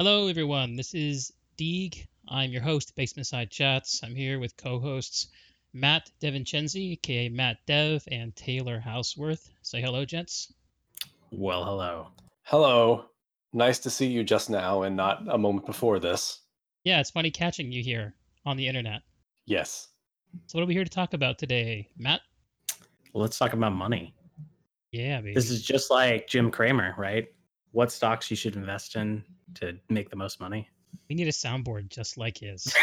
Hello, everyone. This is Deeg. I'm your host, Basement Side Chats. I'm here with co-hosts Matt DeVincenzi, aka Matt Dev, and Taylor Houseworth. Say hello, gents. Well, hello. Hello. Nice to see you just now and not a moment before this. Yeah, it's funny catching you here on the internet. Yes. So, what are we here to talk about today, Matt? Well, let's talk about money. Yeah, baby. This is just like Jim Cramer, right? What stocks you should invest in to make the most money. we need a soundboard just like his.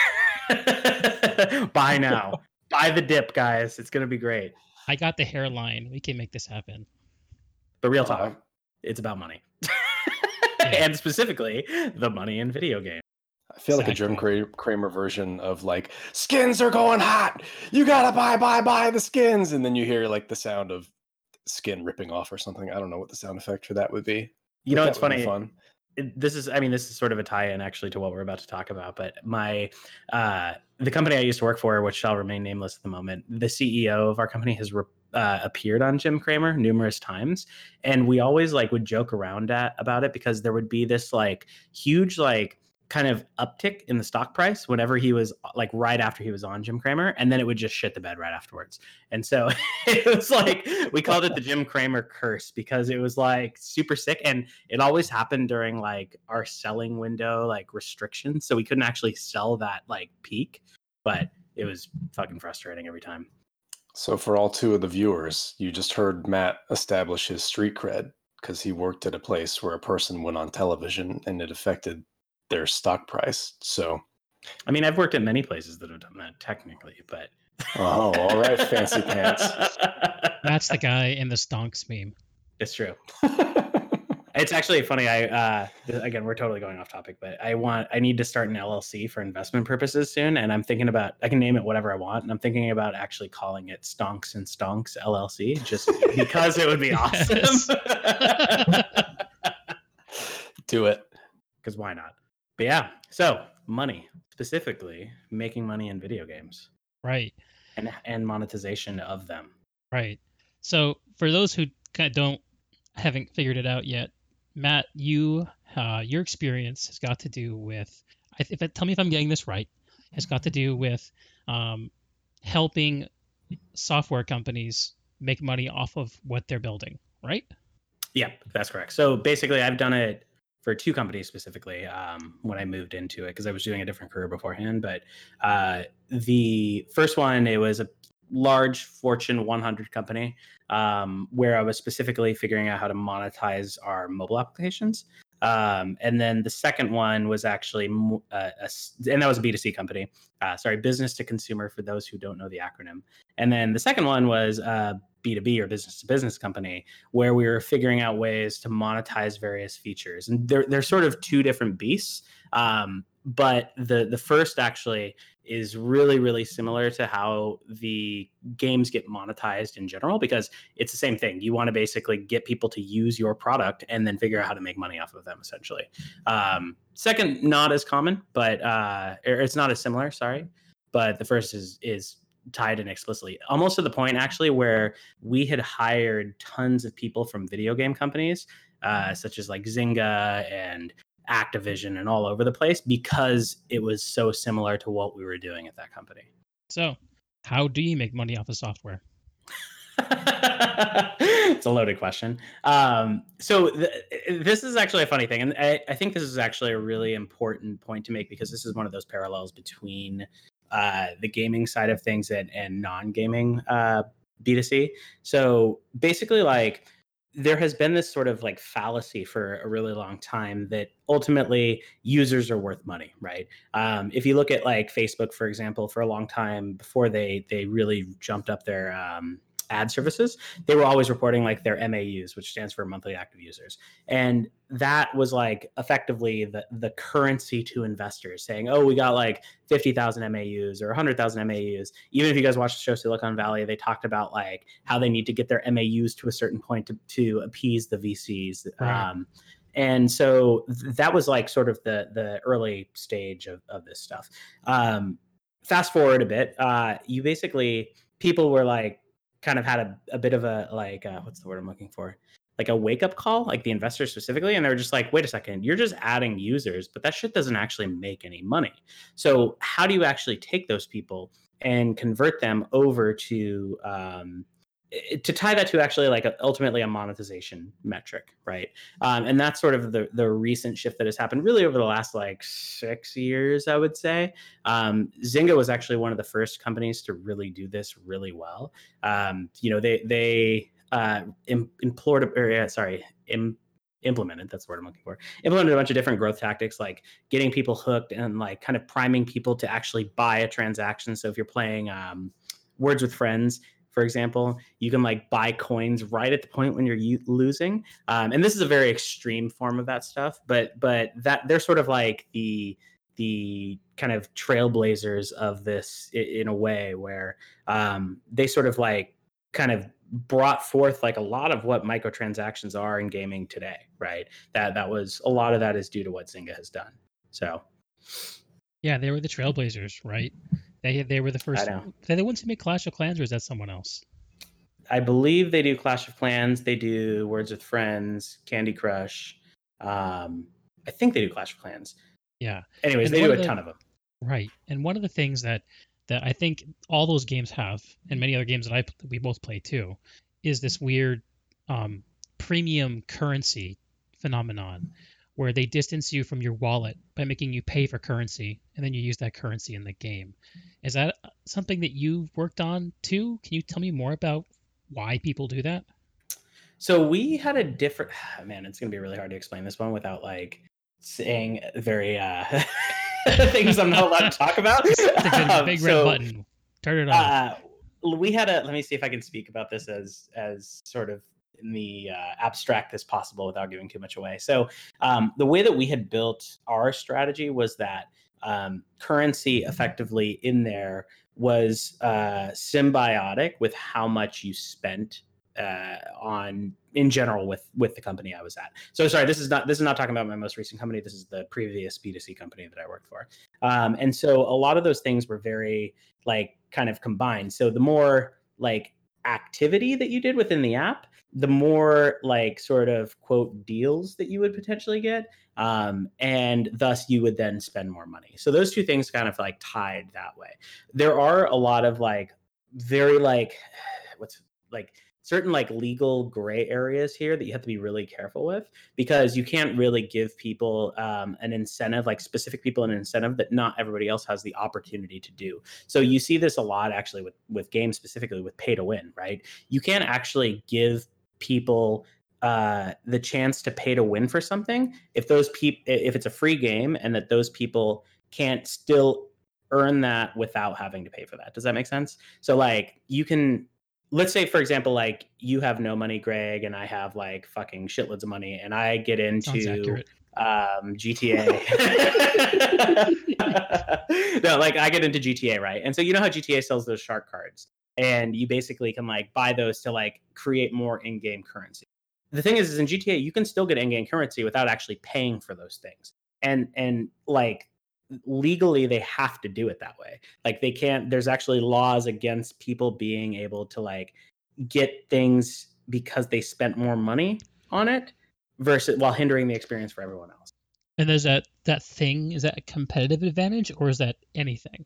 Buy now. Buy the dip, guys. It's going to be great. I got the hairline. We can make this happen. But real talk, it's about money. and specifically, the money in video games. I feel like a Jim Exactly. Cra- Cramer version of like skins are going hot. You gotta buy, buy, buy the skins, and then you hear like the sound of skin ripping off or something. I don't know what the sound effect for that would be. You but know, it's funny. Fun. This is i mean this is sort of a tie-in actually to what we're about to talk about but my uh the company i used to work for which shall remain nameless at the moment the ceo of our company has re- uh, appeared on jim cramer numerous times and we always like would joke around at about it because there would be this like huge like kind of uptick in the stock price whenever he was like right after he was on Jim Cramer and then it would just shit the bed right afterwards. And so it was like we called it the Jim Cramer curse because it was like super sick and it always happened during like our selling window like restrictions so we couldn't actually sell that like peak but it was fucking frustrating every time. So for all two of the viewers, you just heard Matt establish his street cred because he worked at a place where a person went on television and it affected their stock price. So, I mean I've worked at many places that have done that technically but oh, all right, fancy pants. That's the guy in the stonks meme. It's true. It's actually funny. I uh, again, we're totally going off topic, but I want I need to start an LLC for investment purposes soon, and I'm thinking about I can name it whatever I want, and I'm thinking about actually calling it Stonks and Stonks LLC, just because it would be awesome. Do it. Because why not? But yeah, so money specifically, making money in video games right. and and monetization of them. Right. So for those who kind of don't haven't figured it out yet, Matt, you uh, your experience has got to do with. If it, tell me if I'm getting this right, has got to do with um, helping software companies make money off of what they're building. Right. Yeah, that's correct. So basically, I've done it for two companies specifically um, when I moved into it because I was doing a different career beforehand. But uh, the first one, it was a large Fortune 100 company um, where I was specifically figuring out how to monetize our mobile applications. Um, and then the second one was actually, uh, a and that was a B2C company. Uh, sorry, business to consumer for those who don't know the acronym. And then the second one was a B2B or business to business company where we were figuring out ways to monetize various features. And they're, they're sort of two different beasts. Um, but the, the first actually is really, really similar to how the games get monetized in general, because it's the same thing. You want to basically get people to use your product and then figure out how to make money off of them, essentially. Um, second, not as common, but uh, it's not as similar, sorry. But the first is is tied in explicitly, almost to the point actually where we had hired tons of people from video game companies, uh, such as like Zynga and Activision and all over the place because it was so similar to what we were doing at that company. So how do you make money off of software? it's a loaded question. Um, so th- this is actually a funny thing, and I, I think this is actually a really important point to make because this is one of those parallels between uh, the gaming side of things and, and non-gaming uh, B2C. So basically, like there has been this sort of like fallacy for a really long time that ultimately users are worth money, right? Um, if you look at like Facebook, for example, for a long time before they they really jumped up their um, ad services, they were always reporting like their MAUs, which stands for monthly active users, and that was like effectively the the currency to investors, saying, "Oh, we got like fifty thousand MAUs or hundred thousand MAUs." Even if you guys watch the show Silicon Valley, they talked about like how they need to get their MAUs to a certain point to to appease the VCs. Right. Um, and so th- that was like sort of the the early stage of, of this stuff um, fast forward a bit uh, you basically people were like kind of had a, a bit of a like uh, what's the word i'm looking for like a wake up call, like the investors specifically, and they're just like, wait a second, you're just adding users, but that shit doesn't actually make any money. So how do you actually take those people and convert them over to um, to tie that to actually like a, ultimately a monetization metric, right? Um, and that's sort of the the recent shift that has happened really over the last like six years, I would say. Um, Zynga was actually one of the first companies to really do this really well. Um, you know, they they uh, implored or yeah, sorry, Im, implemented that's the word i'm looking for implemented a bunch of different growth tactics like getting people hooked and like kind of priming people to actually buy a transaction so if you're playing um, words with friends for example, you can like buy coins right at the point when you're losing. Um, and this is a very extreme form of that stuff, but but that they're sort of like the the kind of trailblazers of this in a way where um, they sort of like kind of brought forth like a lot of what microtransactions are in gaming today, right? That that was a lot of that is due to what Zynga has done. So yeah, they were the trailblazers, right? They they were the first. They're the ones who make Clash of Clans, or is that someone else? I believe they do Clash of Clans. They do Words with Friends, Candy Crush. Um, I think they do Clash of Clans. Yeah. Anyways, and they do a the, ton of them. Right, and one of the things that that I think all those games have, and many other games that I we both play too, is this weird um, premium currency phenomenon where they distance you from your wallet by making you pay for currency and then you use that currency in the game. Is that something that you've worked on too? Can you tell me more about why people do that? So we had a different man, it's going to be really hard to explain this one without like saying very uh things I'm not allowed to talk about. Um, big red so, button. Turn it on. Uh, we had a let me see if I can speak about this as as sort of in the uh, abstract as possible without giving too much away. So um, the way that we had built our strategy was that um, currency effectively in there was uh, symbiotic with how much you spent uh, on in general with with the company I was at. So sorry, this is not this is not talking about my most recent company. This is the previous B2C company that I worked for. Um, and so a lot of those things were very like kind of combined. So the more like activity that you did within the app, the more like sort of quote deals that you would potentially get. Um, and thus you would then spend more money. So those two things kind of like tied that way. There are a lot of like very like what's like certain like legal gray areas here that you have to be really careful with because you can't really give people um, an incentive like specific people an incentive that not everybody else has the opportunity to do so you see this a lot actually with with games specifically with pay to win right you can't actually give people uh, the chance to pay to win for something if those people if it's a free game and that those people can't still earn that without having to pay for that. Does that make sense? So like you can let's say for example like you have no money greg and i have like fucking shitloads of money and i get into um, gta no like i get into gta right? And so you know how gta sells those shark cards and you basically can like buy those to like create more in-game currency. The thing is, is in gta you can still get in-game currency without actually paying for those things. And and like legally they have to do it that way. Like they can't there's actually laws against people being able to like get things because they spent more money on it versus while hindering the experience for everyone else. And there's that that thing is that a competitive advantage or is that anything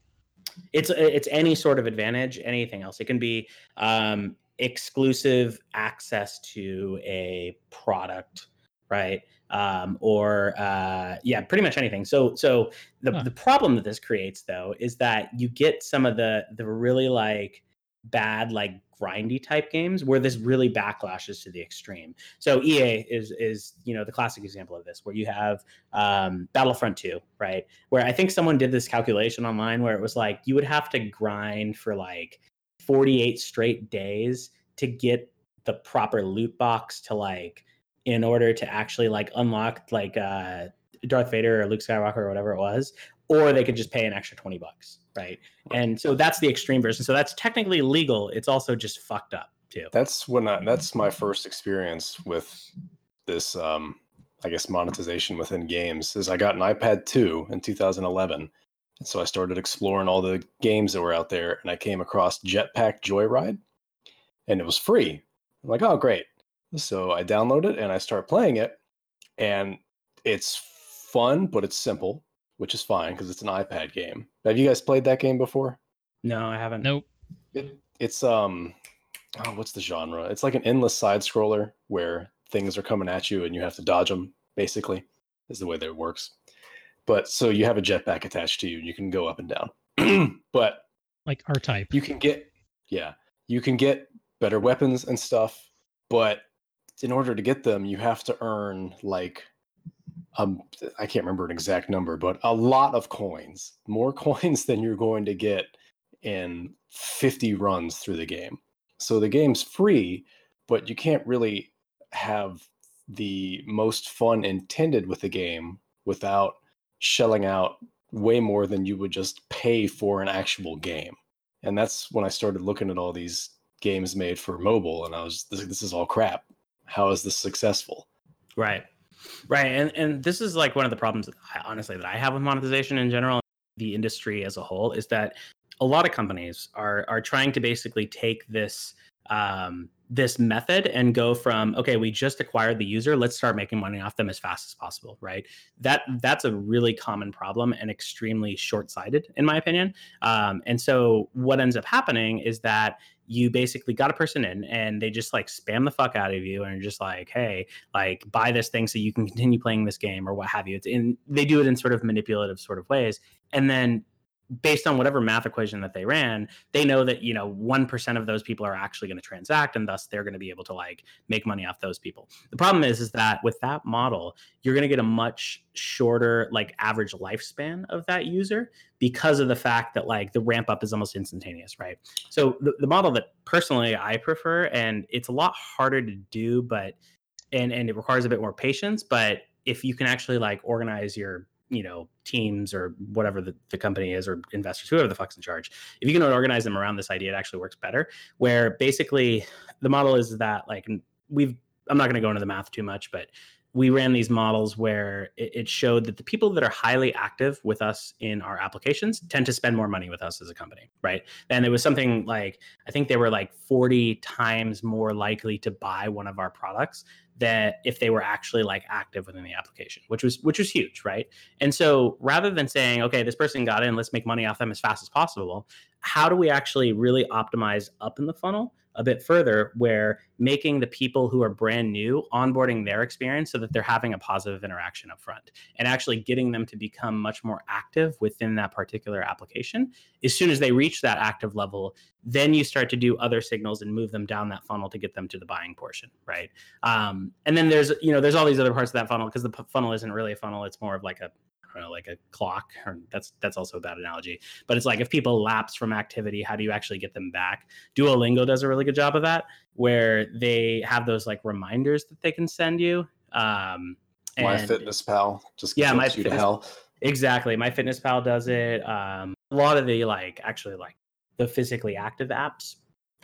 it's it's any sort of advantage anything else it can be um exclusive access to a product right um, or uh, yeah, pretty much anything. So so the huh. the problem that this creates though is that you get some of the the really like bad like grindy type games where this really backlashes to the extreme. So EA is is you know the classic example of this where you have um, Battlefront 2, right? Where I think someone did this calculation online where it was like you would have to grind for like 48 straight days to get the proper loot box to like in order to actually like unlock like uh Darth Vader or Luke Skywalker or whatever it was, or they could just pay an extra 20 bucks, right? And so that's the extreme version. So that's technically legal. It's also just fucked up too. That's when I, that's my first experience with this um I guess monetization within games is I got an iPad 2 in 2011. And so I started exploring all the games that were out there and I came across Jetpack Joyride and it was free. I'm like, "Oh, great So I download it and I start playing it, and it's fun, but it's simple, which is fine because it's an iPad game. Have you guys played that game before? No, I haven't. Nope. It, it's um, oh, what's the genre? It's like an endless side scroller where things are coming at you and you have to dodge them. Basically, is the way that it works. But so you have a jetpack attached to you, and you can go up and down. but Like our type. you can get yeah you can get better weapons and stuff but in order to get them you have to earn like um i can't remember an exact number but a lot of coins more coins than you're going to get in 50 runs through the game so the game's free but you can't really have the most fun intended with the game without shelling out way more than you would just pay for an actual game and that's when I started looking at all these games made for mobile, and I was this, this is all crap. How is this successful? Right. Right. And and this is like one of the problems that I, honestly that I have with monetization in general, the industry as a whole, is that a lot of companies are are trying to basically take this um, this method and go from okay we just acquired the user let's start making money off them as fast as possible right? That that's a really common problem and extremely short-sighted in my opinion. Um, and so what ends up happening is that you basically got a person in and they just like spam the fuck out of you and are just like hey like buy this thing so you can continue playing this game or what have you. It's in they do it in sort of manipulative sort of ways. And then based on whatever math equation that they ran, they know that you know one percent of those people are actually going to transact, and thus they're going to be able to like make money off those people. The problem is, is that with that model, you're going to get a much shorter like average lifespan of that user because of the fact that like the ramp up is almost instantaneous, right? So the, the model that personally I prefer, and it's a lot harder to do, but and and it requires a bit more patience, but if you can actually like organize your you know teams or whatever the, the company is or investors whoever the fuck's in charge if you can organize them around this idea it actually works better. Where basically the model is that like we've i'm not going to go into the math too much but we ran these models where it, it, showed that the people that are highly active with us in our applications tend to spend more money with us as a company, right? And there was something like, I think they were like 40 times more likely to buy one of our products that if they were actually like active within the application, which was which was huge, right? And so rather than saying, okay, this person got in, let's make money off them as fast as possible, how do we actually really optimize up in the funnel a bit further where making the people who are brand new onboarding their experience so that they're having a positive interaction up front and actually getting them to become much more active within that particular application. As soon as they reach that active level then you start to do other signals and move them down that funnel to get them to the buying portion right? Um, and then there's you know there's all these other parts of that funnel because the p- funnel isn't really a funnel. It's more of like a know, like a clock, or that's that's also a bad analogy. But it's like if people lapse from activity, how do you actually get them back? Duolingo does a really good job of that, where they have those like reminders that they can send you. Um, and my Fitness Pal just yeah, my you fitness, to hell. Exactly, my Fitness Pal does it. Um, a lot of the like actually like the physically active apps,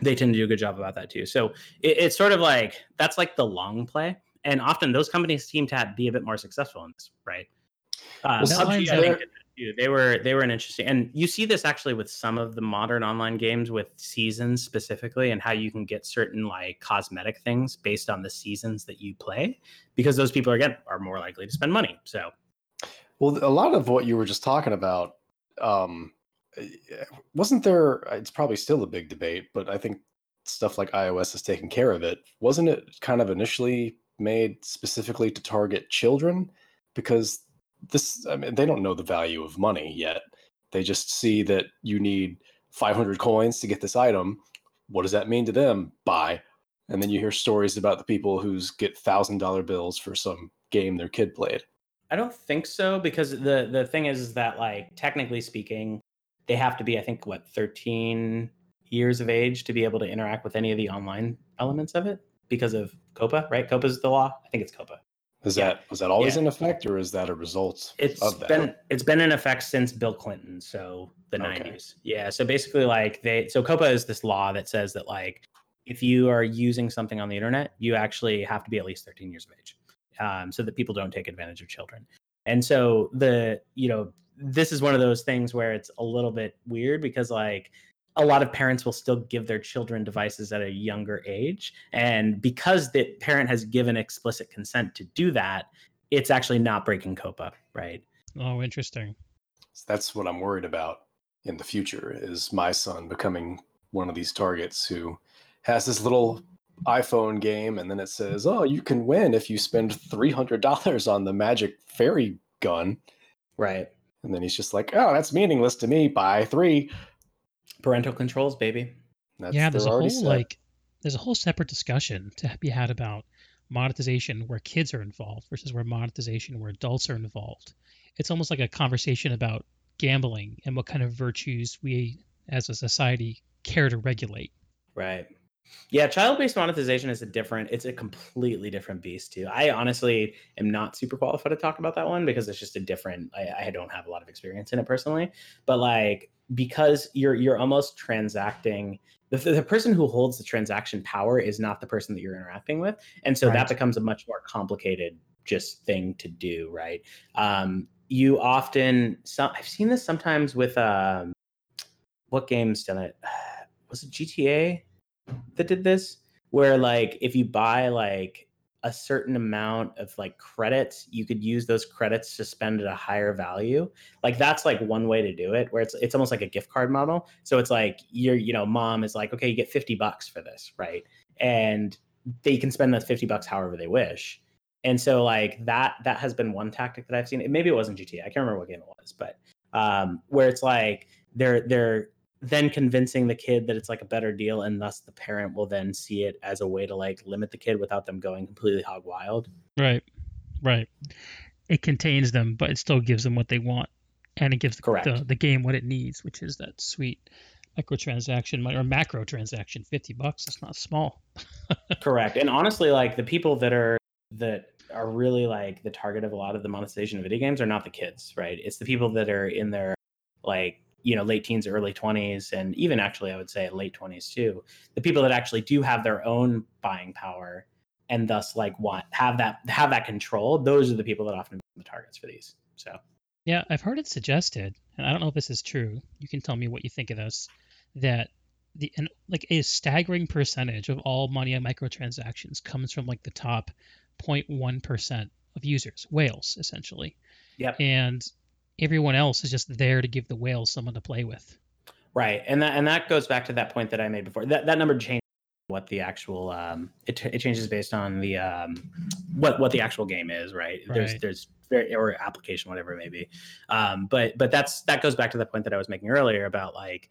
they tend to do a good job about that too. So it, it's sort of like that's like the long play and often those companies seem to be a bit more successful in this, right? Uh, well, PUBG, I think, they were they were an interesting, and you see this actually with some of the modern online games with seasons specifically, and how you can get certain like cosmetic things based on the seasons that you play, because those people again are more likely to spend money. So, well, a lot of what you were just talking about, um, eh, wasn't there? It's probably still a big debate, but I think stuff like iOS has taken care of it. Wasn't it kind of initially made specifically to target children? Because this I mean, they don't know the value of money yet. They just see that you need 500 coins to get this item. What does that mean to them? Buy. And then you hear stories about the people who's get thousand dollar bills for some game their kid played. I don't think so because the the thing is, is that like technically speaking, they have to be I think what 13 years of age to be able to interact with any of the online elements of it because of COPA, right? COPA is the law. I think it's COPPA. Is yeah. that was that always yeah. in effect, or is that a result? It's of that? been it's been in effect since Bill Clinton, so the okay. 90s. Yeah, so basically, like they so COPA is this law that says that like if you are using something on the internet, you actually have to be at least 13 years of age, um, so that people don't take advantage of children. And so the you know this is one of those things where it's a little bit weird because like a lot of parents will still give their children devices at a younger age. And because the parent has given explicit consent to do that, it's actually not breaking COPA, right? Oh, interesting. That's what I'm worried about in the future is my son becoming one of these targets who has this little iPhone game and then it says, "Oh, you can win if you spend $300 on the magic fairy gun." Right. And then he's just like, "Oh, that's meaningless to me. Buy 3." Parental controls, baby. That's, yeah, there's a whole set. like there's a whole separate discussion to be had about monetization where kids are involved versus where monetization where adults are involved. It's almost like a conversation about gambling and what kind of virtues we as a society care to regulate. Right. Yeah, child-based monetization is a different it's a completely different beast too. I honestly am not super qualified to talk about that one because it's just a different I, I don't have a lot of experience in it personally. But like because you're you're almost transacting the, the person who holds the transaction power is not the person that you're interacting with. And so right. that becomes a much more complicated just thing to do right? Um, you often some i've seen this sometimes with um, what games done it was it gta that did this? Where like if you buy like a certain amount of like credits you could use those credits to spend at a higher value. Like that's like one way to do it where it's it's almost like a gift card model. So it's like your you know mom is like okay you get 50 bucks for this right? And they can spend that 50 bucks however they wish. And so like that that has been one tactic that i've seen. Maybe it wasn't gta i can't remember what game it was but um where it's like they're they're then convincing the kid that it's like a better deal and thus the parent will then see it as a way to like limit the kid without them going completely hog wild. Right right. It contains them but it still gives them what they want and it gives the, the game what it needs which is that sweet microtransaction or macro transaction 50 bucks it's not small. Correct and honestly like the people that are that are really like the target of a lot of the monetization of video games are not the kids right? It's the people that are in their like you know late teens early 20s and even actually i would say late 20s too the people that actually do have their own buying power and thus like want have that have that control those are the people that often become the targets for these so. Yeah i've heard it suggested and i don't know if this is true you can tell me what you think of this that the and like a staggering percentage of all money on microtransactions comes from like the top 0.1% of users whales essentially. Yeah and everyone else is just there to give the whales someone to play with. Right, and that and that goes back to that point that I made before. That that number changes what the actual um, it, it changes based on the um, what what the actual game is. Right, right. there's there's very or application whatever it may be. Um, but but that's that goes back to the point that I was making earlier about like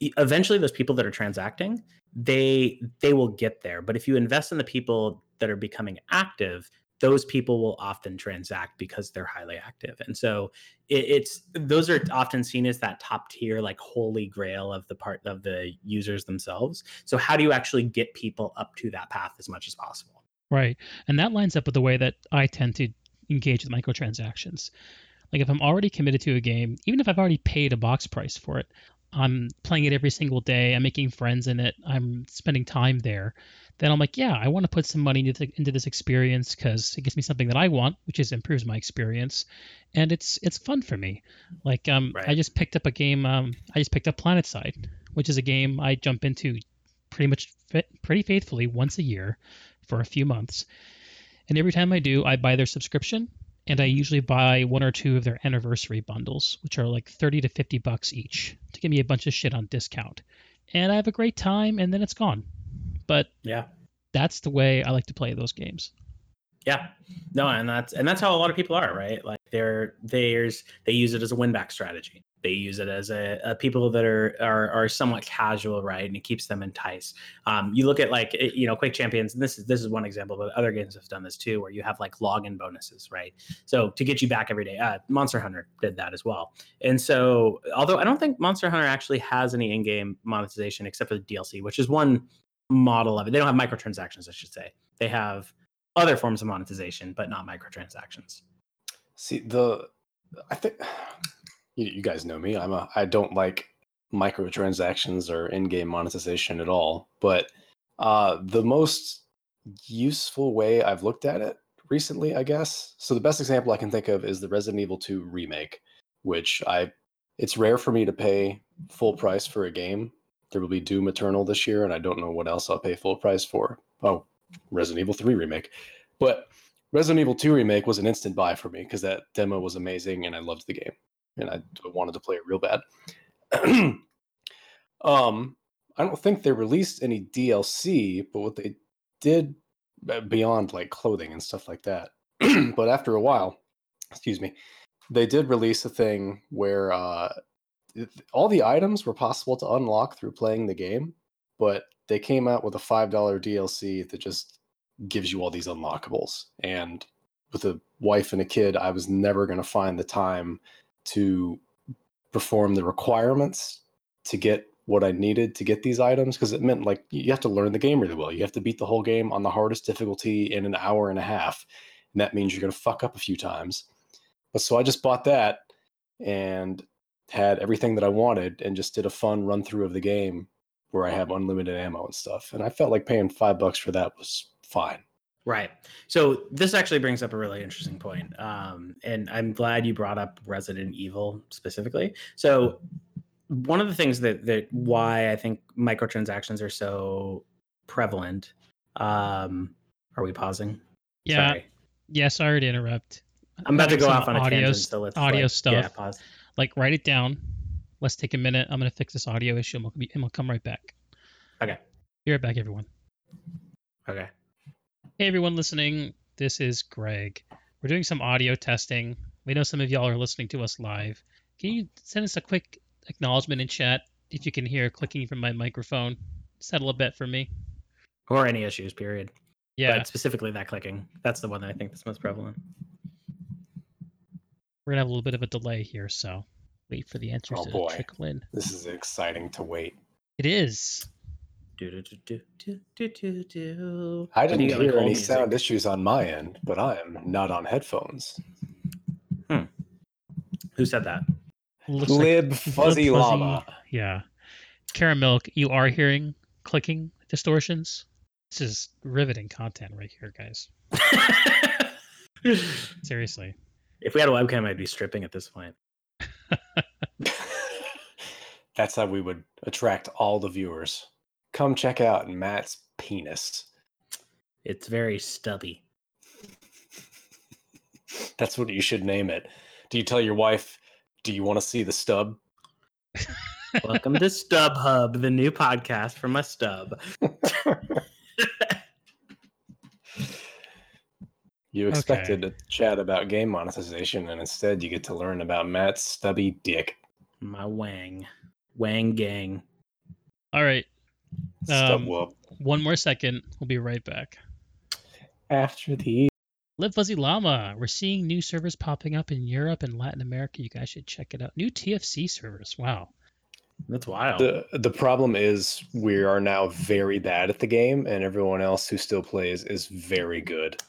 eventually those people that are transacting they they will get there but if you invest in the people that are becoming active those people will often transact because they're highly active. And so it, it's those are often seen as that top tier like holy grail of the part of the users themselves. So how do you actually get people up to that path as much as possible? Right. And that lines up with the way that i tend to engage with microtransactions. Like if i'm already committed to a game even if i've already paid a box price for it i'm playing it every single day i'm making friends in it i'm spending time there then I'm like, yeah, I want to put some money into, into this experience because it gives me something that I want, which is improves my experience, and it's it's fun for me. Like um, right. I just picked up a game. Um, I just picked up PlanetSide, which is a game I jump into pretty much fit, pretty faithfully once a year for a few months, and every time I do, I buy their subscription, and I usually buy one or two of their anniversary bundles, which are like thirty to fifty bucks each, to give me a bunch of shit on discount, and I have a great time, and then it's gone but yeah, that's the way I like to play those games. Yeah, no, and that's and that's how a lot of people are, right? Like they're there's they use it as a win back strategy. They use it as a, a, people that are, are are somewhat casual, right? And it keeps them enticed. Um, you look at like you know Quake Champions, and this is this is one example, but other games have done this too, where you have like login bonuses, right? So to get you back every day. Uh, Monster Hunter did that as well. And so, although I don't think Monster Hunter actually has any in-game monetization except for the DLC, which is one model of it. They don't have microtransactions, I should say. They have other forms of monetization, but not microtransactions. See, the I think you, you guys know me. I'm a I don't like microtransactions or in-game monetization at all. But uh, the most useful way I've looked at it recently, I guess. So the best example I can think of is the Resident Evil 2 remake, which I it's rare for me to pay full price for a game there will be Doom Eternal this year, and I don't know what else I'll pay full price for. Oh, Resident Evil 3 remake. But Resident Evil 2 remake was an instant buy for me because that demo was amazing and I loved the game and I wanted to play it real bad. um, I don't think they released any DLC, but what they did uh, beyond like clothing and stuff like that. but after a while, excuse me, they did release a thing where uh, all the items were possible to unlock through playing the game, but they came out with a $5 DLC that just gives you all these unlockables. And with a wife and a kid, I was never going to find the time to perform the requirements to get what I needed to get these items because it meant like you have to learn the game really well. You have to beat the whole game on the hardest difficulty in an hour and a half. And that means you're going to fuck up a few times. But so I just bought that and had everything that I wanted and just did a fun run through of the game where I have unlimited ammo and stuff. And I felt like paying five bucks for that was fine. Right. So this actually brings up a really interesting point. Um, and I'm glad you brought up Resident Evil specifically. So one of the things that that why I think microtransactions are so prevalent. Um, are we pausing? Yeah. Sorry. Yeah, sorry to interrupt. I'm about to go off on a audio, tangent, so let's audio like, stuff. Yeah, pause. Like write it down. Let's take a minute. I'm gonna fix this audio issue and we'll, be, and we'll come right back. Okay. Be right back, everyone. Okay. Hey everyone listening. This is Greg. We're doing some audio testing. We know some of y'all are listening to us live. Can you send us a quick acknowledgement in chat if you can hear clicking from my microphone? Settle a bet for me. Or any issues, period. Yeah. But specifically that clicking. That's the one that I think is most prevalent. We're gonna have a little bit of a delay here, so wait for the answers oh, to boy. trickle in. This is exciting to wait. It is. Do, do, do, do, do, do, do. I didn't hear any music? sound issues on my end, but I am not on headphones. Hmm. Who said that? Looks Lib like, Fuzzy Llama. Yeah. Caramel, you are hearing clicking distortions? This is riveting content right here, guys. Seriously. If we had a webcam, I'd be stripping at this point. That's how we would attract all the viewers. Come check out Matt's penis. It's very stubby. That's what you should name it. Do you tell your wife, do you want to see the stub? Welcome to Stub Hub, the new podcast from my stub. you expected okay. to chat about game monetization, and instead you get to learn about Matt's stubby dick. My wang. Wang gang. All right. Um, one more second. We'll be right back. After the Live Fuzzy Llama. We're seeing new servers popping up in Europe and Latin America. You guys should check it out. New TFC servers. Wow. That's wild. The the problem is we are now very bad at the game, and everyone else who still plays is very good.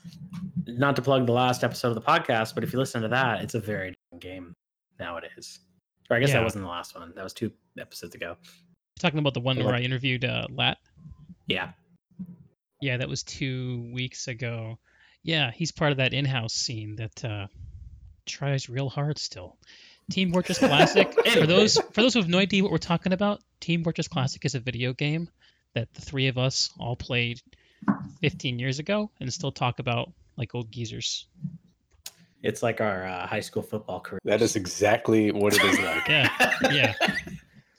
Not to plug the last episode of the podcast, but if you listen to that, it's a very different game nowadays. Or I guess yeah. that wasn't the last one. That was two episodes ago. You're talking about the one where I interviewed uh, Lat. Yeah. Yeah, that was two weeks ago. Yeah, he's part of that in-house scene that uh, tries real hard still. Team Fortress Classic. for those for those who have no idea what we're talking about, Team Fortress Classic is a video game that the three of us all played 15 years ago and still talk about like old geezers. It's like our uh, high school football career. That is exactly what it is like. yeah, yeah.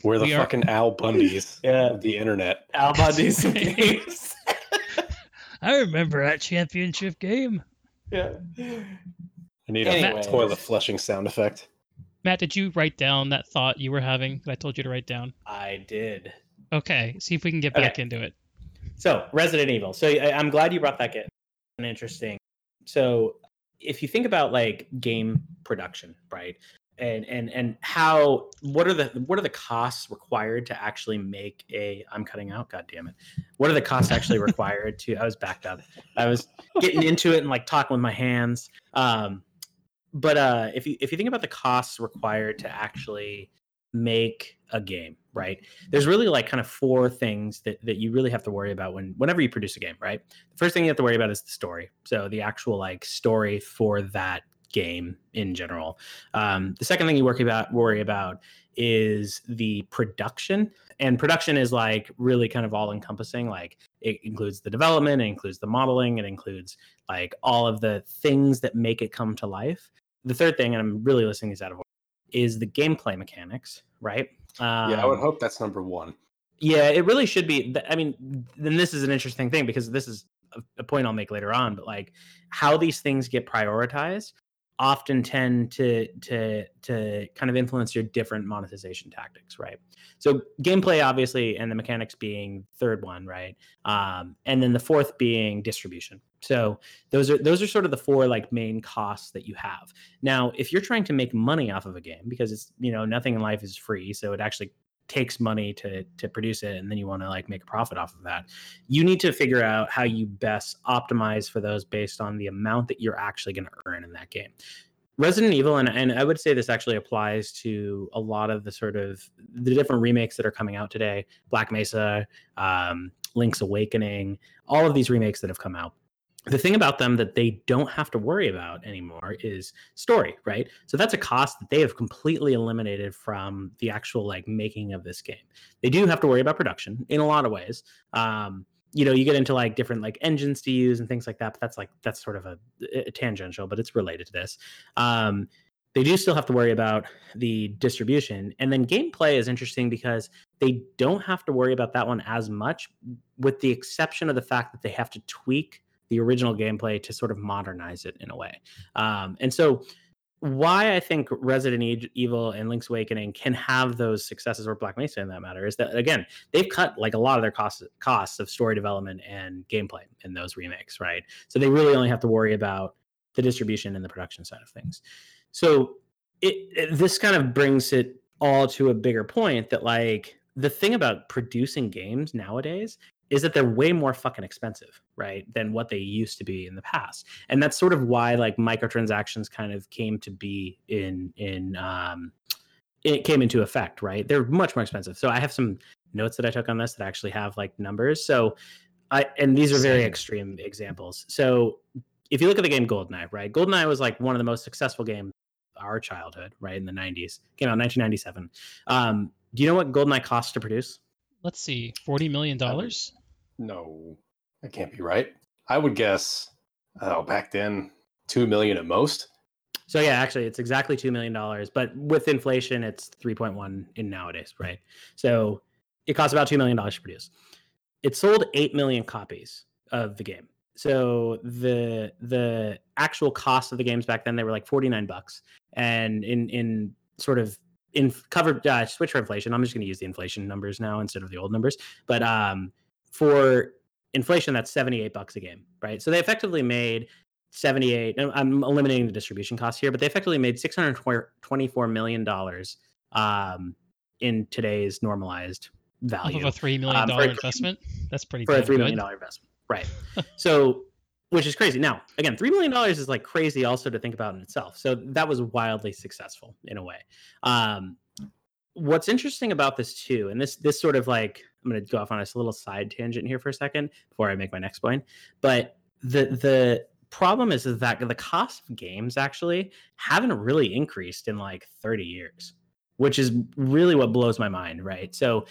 We're the we fucking are... Al Bundys yeah. of the internet. Al Bundys of games. I remember that championship game. Yeah. I need a toilet flushing sound effect. Matt, did you write down that thought you were having that I told you to write down? I did. Okay, see if we can get back okay. into it. So, Resident Evil. So, I, am glad you brought that in. Interesting. So, if you think about like game production, right? And and and how what are the what are the costs required to actually make a i'm cutting out god damn it. What are the costs actually required to i was backed up. I was getting into it and like talking with my hands. Um but uh if you if you think about the costs required to actually make a game right? There's really like kind of four things that that you really have to worry about when whenever you produce a game right? The first thing you have to worry about is the story. So the actual like story for that game in general. Um, the second thing you worry about worry about is the production, and production is like really kind of all encompassing. Like it includes the development, it includes the modeling, it includes like all of the things that make it come to life. The third thing, and I'm really listening these out of order, is the gameplay mechanics, right? Um, yeah, I would Um, hope that's number one. yeah, it really should be. I mean, then this is an interesting thing because this is a point I'll make later on. But like, how these things get prioritized often tend to to to kind of influence your different monetization tactics, right? So gameplay, obviously, and the mechanics being third one, right? Um, and then the fourth being distribution. So those are those are sort of the four like main costs that you have. Now, if you're trying to make money off of a game, because it's you know nothing in life is free, so it actually takes money to to produce it and then you want to like make a profit off of that you need to figure out how you best optimize for those based on the amount that you're actually going to earn in that game. Resident evil and, and i would say this actually applies to a lot of the sort of the different remakes that are coming out today black mesa um, link's awakening all of these remakes that have come out the thing about them that they don't have to worry about anymore is story right? So that's a cost that they have completely eliminated from the actual like making of this game. They do have to worry about production in a lot of ways. Um you know you get into like different like engines to use and things like that but that's like that's sort of a, a tangential but it's related to this. Um they do still have to worry about the distribution and then gameplay is interesting because they don't have to worry about that one as much with the exception of the fact that they have to tweak the original gameplay to sort of modernize it in a way. Um, and so, why I think Resident Evil and Link's Awakening can have those successes, or Black Mesa in that matter, is that again they've cut like a lot of their costs costs of story development and gameplay in those remakes, right? So they really only have to worry about the distribution and the production side of things. So it, it this kind of brings it all to a bigger point that like the thing about producing games nowadays is that they're way more fucking expensive, right, than what they used to be in the past. And that's sort of why like microtransactions kind of came to be in in um it came into effect, right? They're much more expensive. So I have some notes that I took on this that actually have like numbers. So I and these are very extreme examples. So if you look at the game Goldeneye, right? Goldeneye was like one of the most successful games of our childhood, right? In the 90s. Came out in 1997. Um, do you know what Goldeneye cost to produce? Let's see, forty million dollars. No, that can't be right. I would guess, oh, back then, two million at most. So yeah, actually, it's exactly two million dollars, but with inflation, it's three point one in nowadays, right? So it costs about two million dollars to produce. It sold eight million copies of the game. So the the actual cost of the games back then they were like forty nine bucks, and in in sort of in covered uh, switch for inflation. I'm just going to use the inflation numbers now instead of the old numbers, but um, for inflation, that's seventy eight bucks a game, right? So they effectively made 78 and i'm eliminating the distribution costs here but they effectively made 624 million dollars um, in today's normalized Off value of a three million Um, dollar a- investment. That's pretty for a three million dollar investment right. So which is crazy. Now again three million dollars is like crazy also to think about in itself. So that was wildly successful in a way. Um, what's interesting about this too and this this sort of like i'm going to go off on a little side tangent here for a second before i make my next point but the the problem is, is that the cost of games actually haven't really increased in like 30 years which is really what blows my mind right so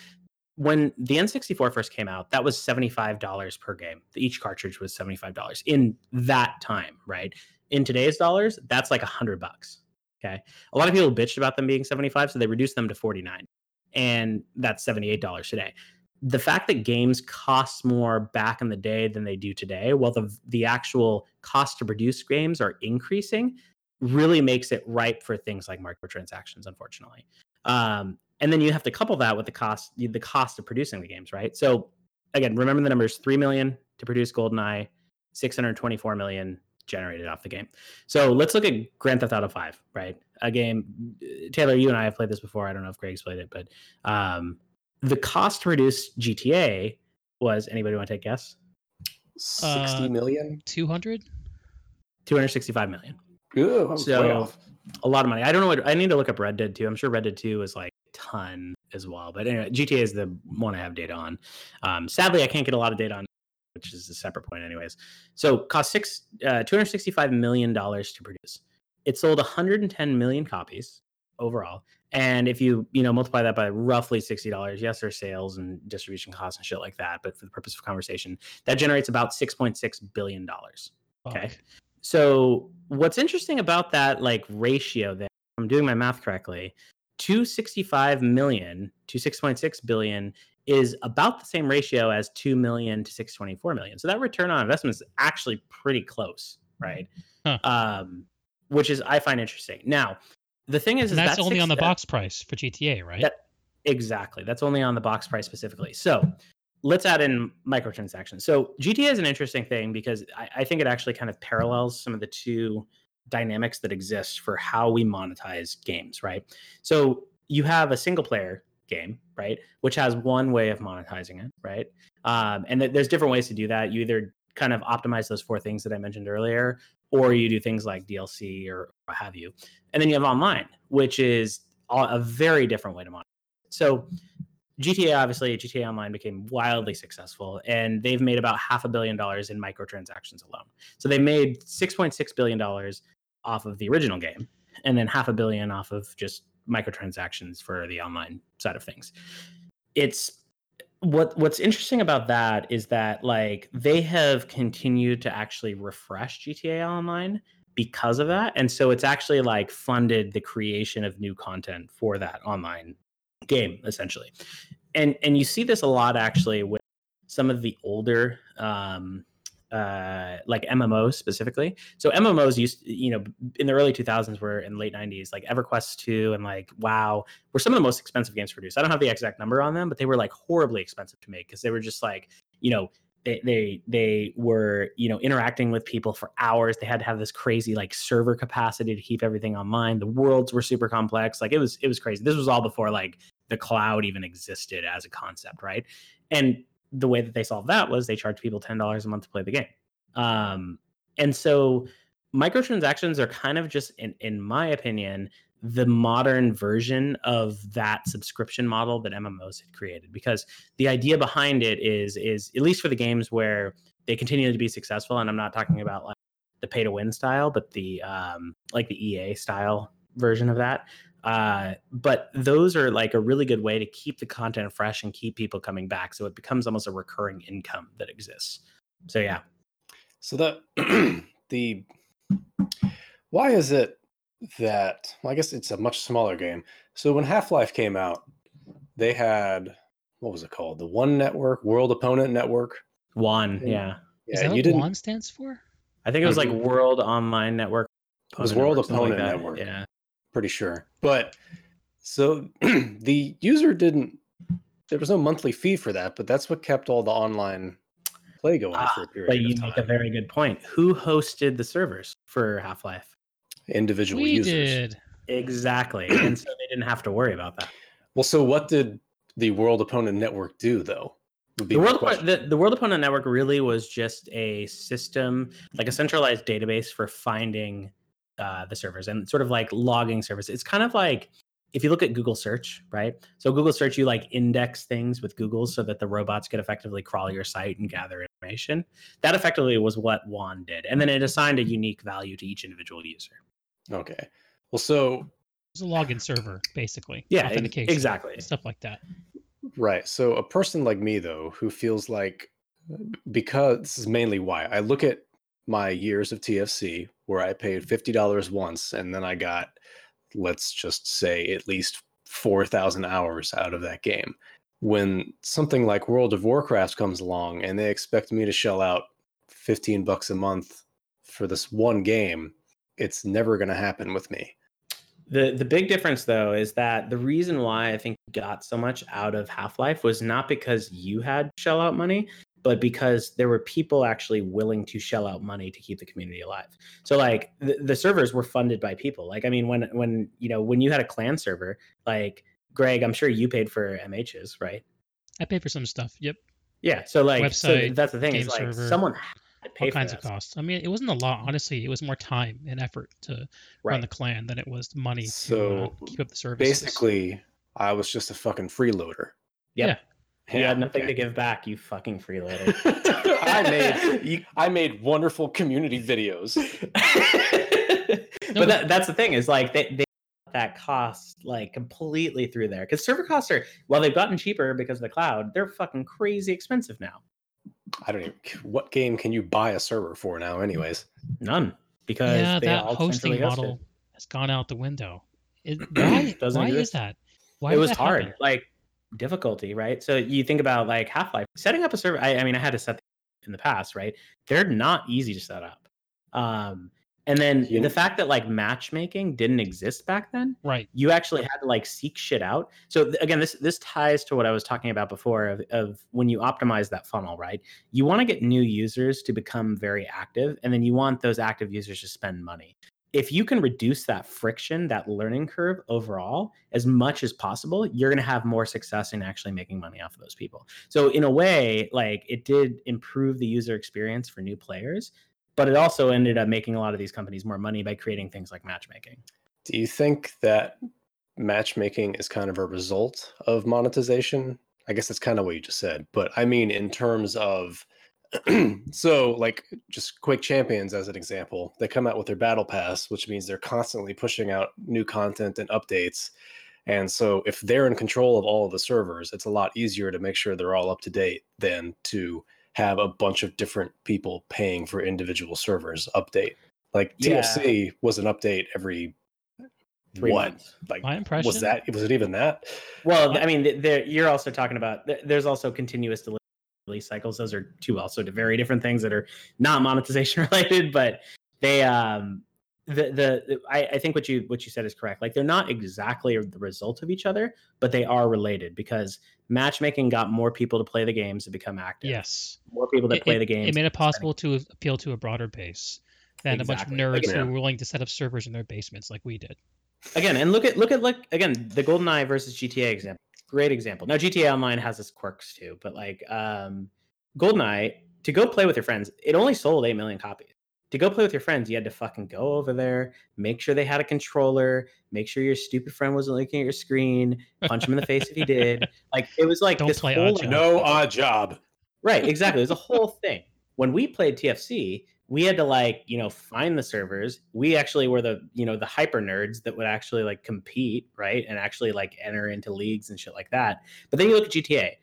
when the N64 first came out, that was $75 per game. Each cartridge was $75 in that time, right? In today's dollars, that's like 100 bucks. Okay. A lot of people bitched about them being 75, so they reduced them to 49. And that's $78 today. The fact that games cost more back in the day than they do today, while the the actual cost to produce games are increasing, really makes it ripe for things like microtransactions, unfortunately. Um, and then you have to couple that with the cost the cost of producing the games right? So again remember the numbers 3 million to produce goldeneye 624 million generated off the game. So let's look at grand theft auto 5 right? A game taylor you and i have played this before. I don't know if greg's played it but um, the cost to produce gta was anybody want to take a guess Sixty Uh, million. Two hundred. 265 million Ooh, I was way So- off. a lot of money. I don't know what I need to look up Red Dead 2. I'm sure Red Dead 2 is like a ton as well. But anyway, GTA is the one I have data on. Um, sadly, I can't get a lot of data on, which is a separate point, anyways. So cost six uh, 265 million dollars to produce. it sold 110 million copies overall. And if you you know multiply that by roughly sixty dollars, yes, there's sales and distribution costs and shit like that. But for the purpose of conversation, that generates about 6.6 billion dollars. Okay. So what's interesting about that like ratio there, if I'm doing my math correctly, 265 million to 6.6 billion is about the same ratio as 2 million to 624 million. So that return on investment is actually pretty close, right? Huh. Um, which is I find interesting. Now, the thing is, is that's that only six- on the that- box price for GTA, right? That- Exactly. That's only on the box price specifically. So let's add in microtransactions. So GTA is an interesting thing because I, I think it actually kind of parallels some of the two dynamics that exist for how we monetize games, right? So you have a single player game, right, which has one way of monetizing it, right? Um, and th- there's different ways to do that. You either kind of optimize those four things that I mentioned earlier, or you do things like DLC or what have you. And then you have online, which is a very different way to monetize. So GTA obviously GTA Online became wildly successful and they've made about half a billion dollars in microtransactions alone. So they made 6.6 billion dollars off of the original game and then half a billion off of just microtransactions for the online side of things. It's what what's interesting about that is that like they have continued to actually refresh GTA Online because of that. And so it's actually like funded the creation of new content for that online game essentially. And and you see this a lot actually with some of the older um uh like mmos specifically. So mmos used you know in the early 2000s were in late 90s like everquest 2 and like wow were some of the most expensive games produced. I don't have the exact number on them but they were like horribly expensive to make because they were just like you know they, they they were you know interacting with people for hours. They had to have this crazy like server capacity to keep everything online. The worlds were super complex. Like it was it was crazy. This was all before like the cloud even existed as a concept right? And the way that they solved that was they charged people $10 a month to play the game. Um and so microtransactions are kind of just in in my opinion the modern version of that subscription model that mmos had created because the idea behind it is is at least for the games where they continue to be successful and i'm not talking about like the pay to win style but the um like the ea style version of that uh but those are like a really good way to keep the content fresh and keep people coming back so it becomes almost a recurring income that exists. So yeah. So that the why is it that well, I guess it's a much smaller game. So when Half Life came out, they had what was it called? The One Network, World Opponent Network. one yeah Is Yeah, that you what didn't. WON stands for? i think it was like Mhm. world online network It was World Network, something like Opponent. Network. yeah Pretty sure, but so the user didn't. There was no monthly fee for that, but that's what kept all the online play going Ah, for a period but you of make a very good point who hosted the servers for half-life Individual we users. did. exactly. And so they didn't have to worry about that. Well, so what did the World Opponent Network do, though? The world, Oppo- the, the world opponent network really was just a system like a centralized database for finding uh, the servers and sort of like logging servers. It's kind of like if you look at google search right? So google search you like index things with google so that the robots could effectively crawl your site and gather information. That effectively was what WON did. And then it assigned a unique value to each individual user Okay. Well, so It's a login server, basically. yeah Authentication, exactly Stuff like that. right. So a person like me, though, who feels like because this is mainly why I look at my years of TFC where I paid fifty dollars once, and then I got, let's just say, at least four thousand hours out of that game. When something like World of Warcraft comes along and they expect me to shell out fifteen bucks a month for this one game, it's never going to happen with me. The the big difference though is that the reason why I think you got so much out of Half-Life was not because you had shell out money, but because there were people actually willing to shell out money to keep the community alive. So like the, the servers were funded by people. Like I mean when when you know when you had a clan server, like Greg, I'm sure you paid for MHs, right? I paid for some stuff. Yep. Yeah. So like so that's the thing is like server, someone had to pay All for kinds of costs. I mean, it wasn't a lot. Honestly, it was more time and effort to run the clan than it was money to So, uh, keep up the services. Basically, I was just a fucking freeloader. Yep. You had nothing okay. to give back, you fucking freeloader. I made I made wonderful community videos. but that, that's the thing is like they, they that cost like completely through there because server costs are while they've gotten cheaper because of the cloud they're fucking crazy expensive now I don't even. What game can you buy a server for now, anyways? none because yeah, they that all hosting centrally hosted. model has gone out the window. It, why Doesn't why is that? Why it was that hard happen? like difficulty right so you think about like half-life setting up a server I, I mean i had to set in the past right they're not easy to set up um and then You- the fact that like matchmaking didn't exist back then Right. you actually had to like seek shit out. So th- again, this this ties to what I was talking about before of, of when you optimize that funnel, right? You want to get new users to become very active, and then you want those active users to spend money. If you can reduce that friction, that learning curve overall, as much as possible, you're going to have more success in actually making money off of those people. So in a way, like it did improve the user experience for new players, but it also ended up making a lot of these companies more money by creating things like matchmaking. Do you think that matchmaking is kind of a result of monetization? I guess that's kind of what you just said, but I mean, in terms of so like just Quake Champions as an example they come out with their battle pass which means they're constantly pushing out new content and updates and so if they're in control of all of the servers it's a lot easier to make sure they're all up to date than to have a bunch of different people paying for individual servers update like Yeah. was an update every Three what months. like My impression was that was it even that Well, I mean, there you're also talking about. There's also continuous delivery cycles. Those are two also very different things that are not monetization related, but they um the the, the I, I think what you what you said is correct. Like they're not exactly the result of each other, but they are related because matchmaking got more people to play the games to become active. Yes. more people that It, play it- the games. it made it possible to appeal to a broader base than Exactly. a bunch of nerds who were willing to set up servers in their basements like we did. again and look at look at look again the goldeneye versus gta example great example now gta online has its quirks too but like um goldeneye to go play with your friends it only sold 8 million copies to go play with your friends you had to fucking go over there make sure they had a controller make sure your stupid friend wasn't looking at your screen punch him in the face if he did like it was like Don't this whole Oddjob. like, no odd job Right, exactly. It was a whole thing. When we played TFC, we had to like, you know, find the servers. We actually were the, you know, the hyper nerds that would actually like compete, right? And actually like enter into leagues and shit like that. But then you look at GTA,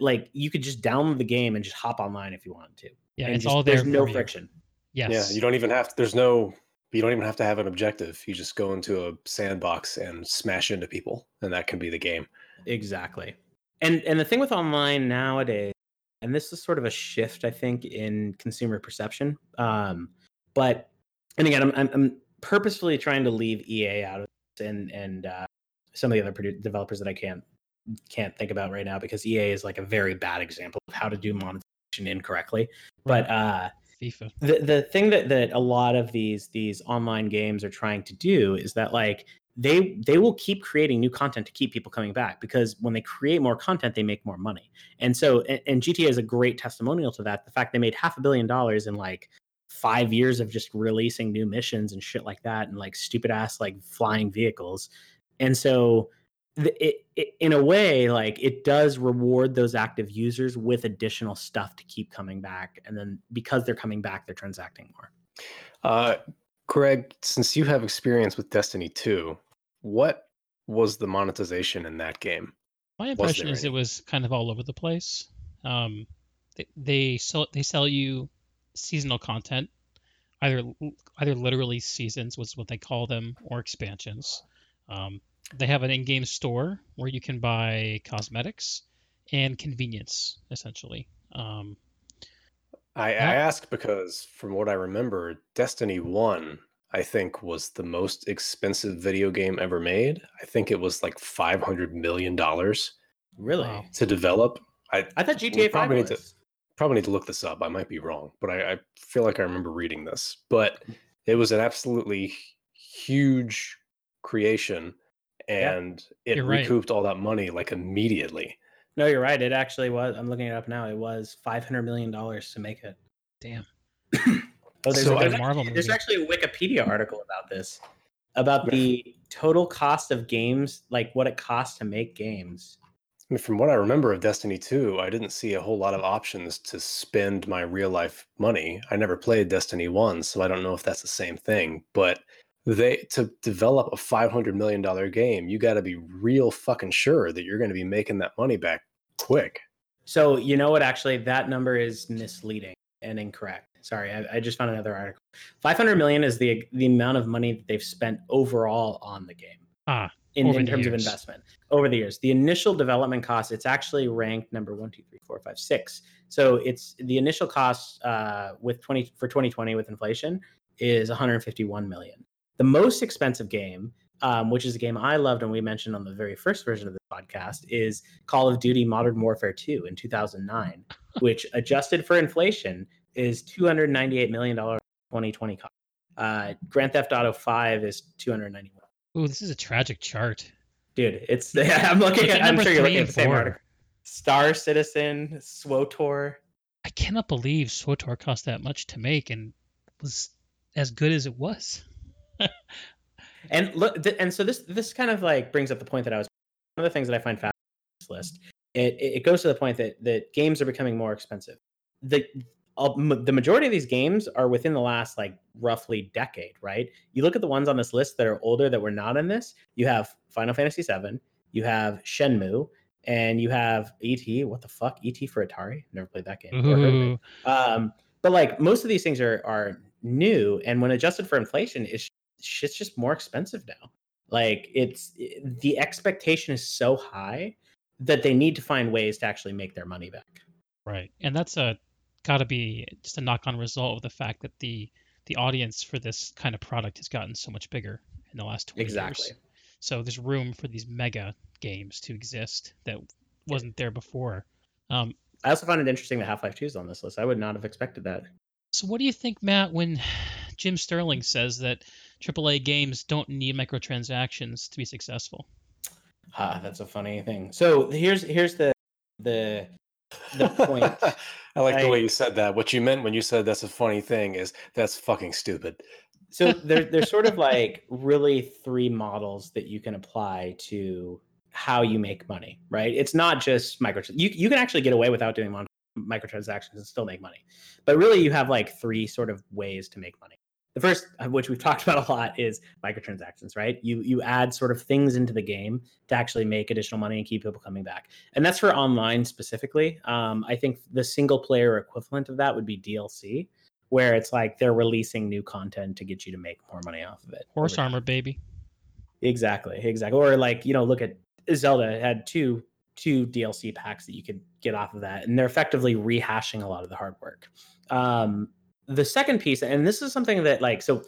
like you could just download the game and just hop online if you wanted to. Yeah, and it's just, all there. There's no for you. Yes. Yeah, you don't even have to, there's no you don't even have to have an objective. You just go into a sandbox and smash into people, and that can be the game. Exactly. And and the thing with online nowadays, and this is sort of a shift, I think, in consumer perception. Um, but and again, I'm I'm, I'm purposefully trying to leave EA out of this and and uh, some of the other produ- developers that I can't can't think about right now because EA is like a very bad example of how to do monetization incorrectly. But uh, FIFA. the the thing that that a lot of these these online games are trying to do is that like they they will keep creating new content to keep people coming back because when they create more content they make more money and so and, and gta is a great testimonial to that the fact they made half a billion dollars in like five years of just releasing new missions and shit like that and like stupid ass like flying vehicles and so it, it in a way like it does reward those active users with additional stuff to keep coming back and then because they're coming back they're transacting more Uh, Greg, since you have experience with Destiny 2, what was the monetization in that game? My impression is any? it was kind of all over the place. Um, they, they sell they sell you seasonal content, either either literally seasons was what they call them, or expansions. Um, they have an in-game store where you can buy cosmetics and convenience, essentially. Um, I, I Yeah. ask because, from what I remember, Destiny 1, I think, was the most expensive video game ever made. I think it was like $500 million really Wow. develop. I, i thought gta 5 probably need to- probably need to look this up. I might be wrong, but I, I feel like I remember reading this. But it was an absolutely huge creation, Yeah. and it You're right. recouped all that money like immediately. no you're right it actually was i'm looking it up now it was 500 million dollars to make it damn. Oh, there's, So a, I- there's, Marvel actually, there's actually a Wikipedia article about this, about the total cost of games, like what it costs to make games. I mean, from what I remember of Destiny 2, I didn't see a whole lot of options to spend my real life money. I never played Destiny 1, so I don't know if that's the same thing. But they to develop a 500 million dollar game you got to be real fucking sure that you're going to be making that money back quick So you know what? Actually, that number is misleading and incorrect. Sorry, I, I just found another article. Five hundred million is the the amount of money that they've spent overall on the game Ah, in, in the terms of investment over the years. The initial development cost, it's actually ranked number one, two, three, four, five, six. So it's the initial cost uh, with twenty for twenty twenty with inflation is one hundred fifty one million. The most expensive game, um, which is a game I loved and we mentioned on the very first version of the podcast, is Call of Duty Modern Warfare 2 in 2009, which adjusted for inflation is $298 million 2020 cost. Uh, Grand Theft Auto 5 is 291. ooh, this is a tragic chart. Dude, it's I'm looking Look at, at I'm sure you're looking at the same. Star Citizen, SWTOR. I cannot believe SWTOR cost that much to make and was as good as it was. And look, and so this this kind of like brings up the point that I was one of the things that I find fascinating in this list. It it goes to the point that that games are becoming more expensive. The m- the majority of these games are within the last like roughly decade, right? You look at the ones on this list that are older that were not in this. You have Final Fantasy VII, you have Shenmue, and you have ET. What the fuck, ET for Atari? Never played that game. or heard of it. Ooh, Um, but like most of these things are are new, and when adjusted for inflation, it's shit's just more expensive now. Like it's the expectation is so high that they need to find ways to actually make their money back. right. And that's a got to be just a knock-on result of the fact that the the audience for this kind of product has gotten so much bigger in the last 20 Exactly. years. So there's room for these mega games to exist that wasn't there before. Um, I also find it interesting that Half Life Two is on this list. I would not have expected that. So what do you think, Matt, when Jim Sterling says that AAA games don't need microtransactions to be successful? Ah, that's a funny thing. So here's here's the the the point. I like the way you said that. What you meant when you said that's a funny thing is that's fucking stupid. so there, there's sort of like really three models that you can apply to how you make money, right? It's not just micro. You you can actually get away without doing microtransactions and still make money, but really you have like three sort of ways to make money. The first, of which we've talked about a lot, is microtransactions, right? You you add sort of things into the game to actually make additional money and keep people coming back, and that's for online specifically. Um, I think the single player equivalent of that would be DLC, where it's like they're releasing new content to get you to make more money off of it. Horse armor, baby. Exactly, exactly. Or like you know, look at Zelda had two two DLC packs that you could get off of that, and they're effectively rehashing a lot of the hard work. Um, the second piece, and this is something that like so,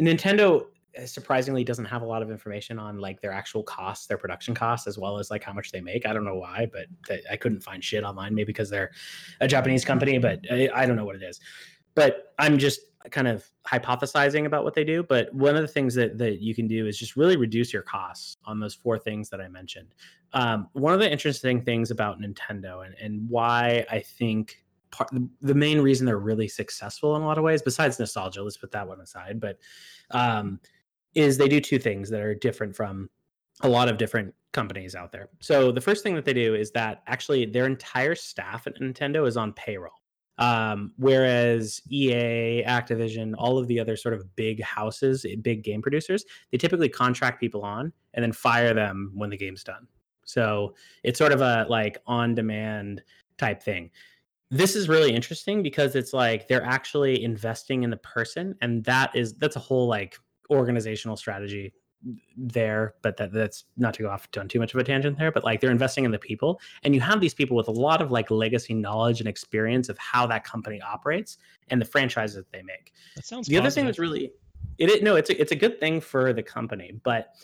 Nintendo uh, surprisingly doesn't have a lot of information on like their actual costs, their production costs, as well as like how much they make. I don't know why, but th- I couldn't find shit online. Maybe because they're a Japanese company, but I, I don't know what it is. But I'm just kind of hypothesizing about what they do. But one of the things that that you can do is just really reduce your costs on those four things that I mentioned. Um, one of the interesting things about Nintendo and, and why I think part the main reason they're really successful in a lot of ways, besides nostalgia, let's put that one aside, but um, is they do two things that are different from a lot of different companies out there. So the first thing that they do is that actually their entire staff at Nintendo is on payroll. Um, whereas EA, Activision, all of the other sort of big houses, eh, big game producers, they typically contract people on and then fire them when the game's done. So it's sort of a like on demand type thing. This is really interesting because it's like they're actually investing in the person, and that is that's a whole like organizational strategy there but that that's not to go off on too much of a tangent there but like they're investing in the people and you have these people with a lot of like legacy knowledge and experience of how that company operates and the franchises that they make That sounds. the other thing that's really it is no it's a, it's a good thing for the company but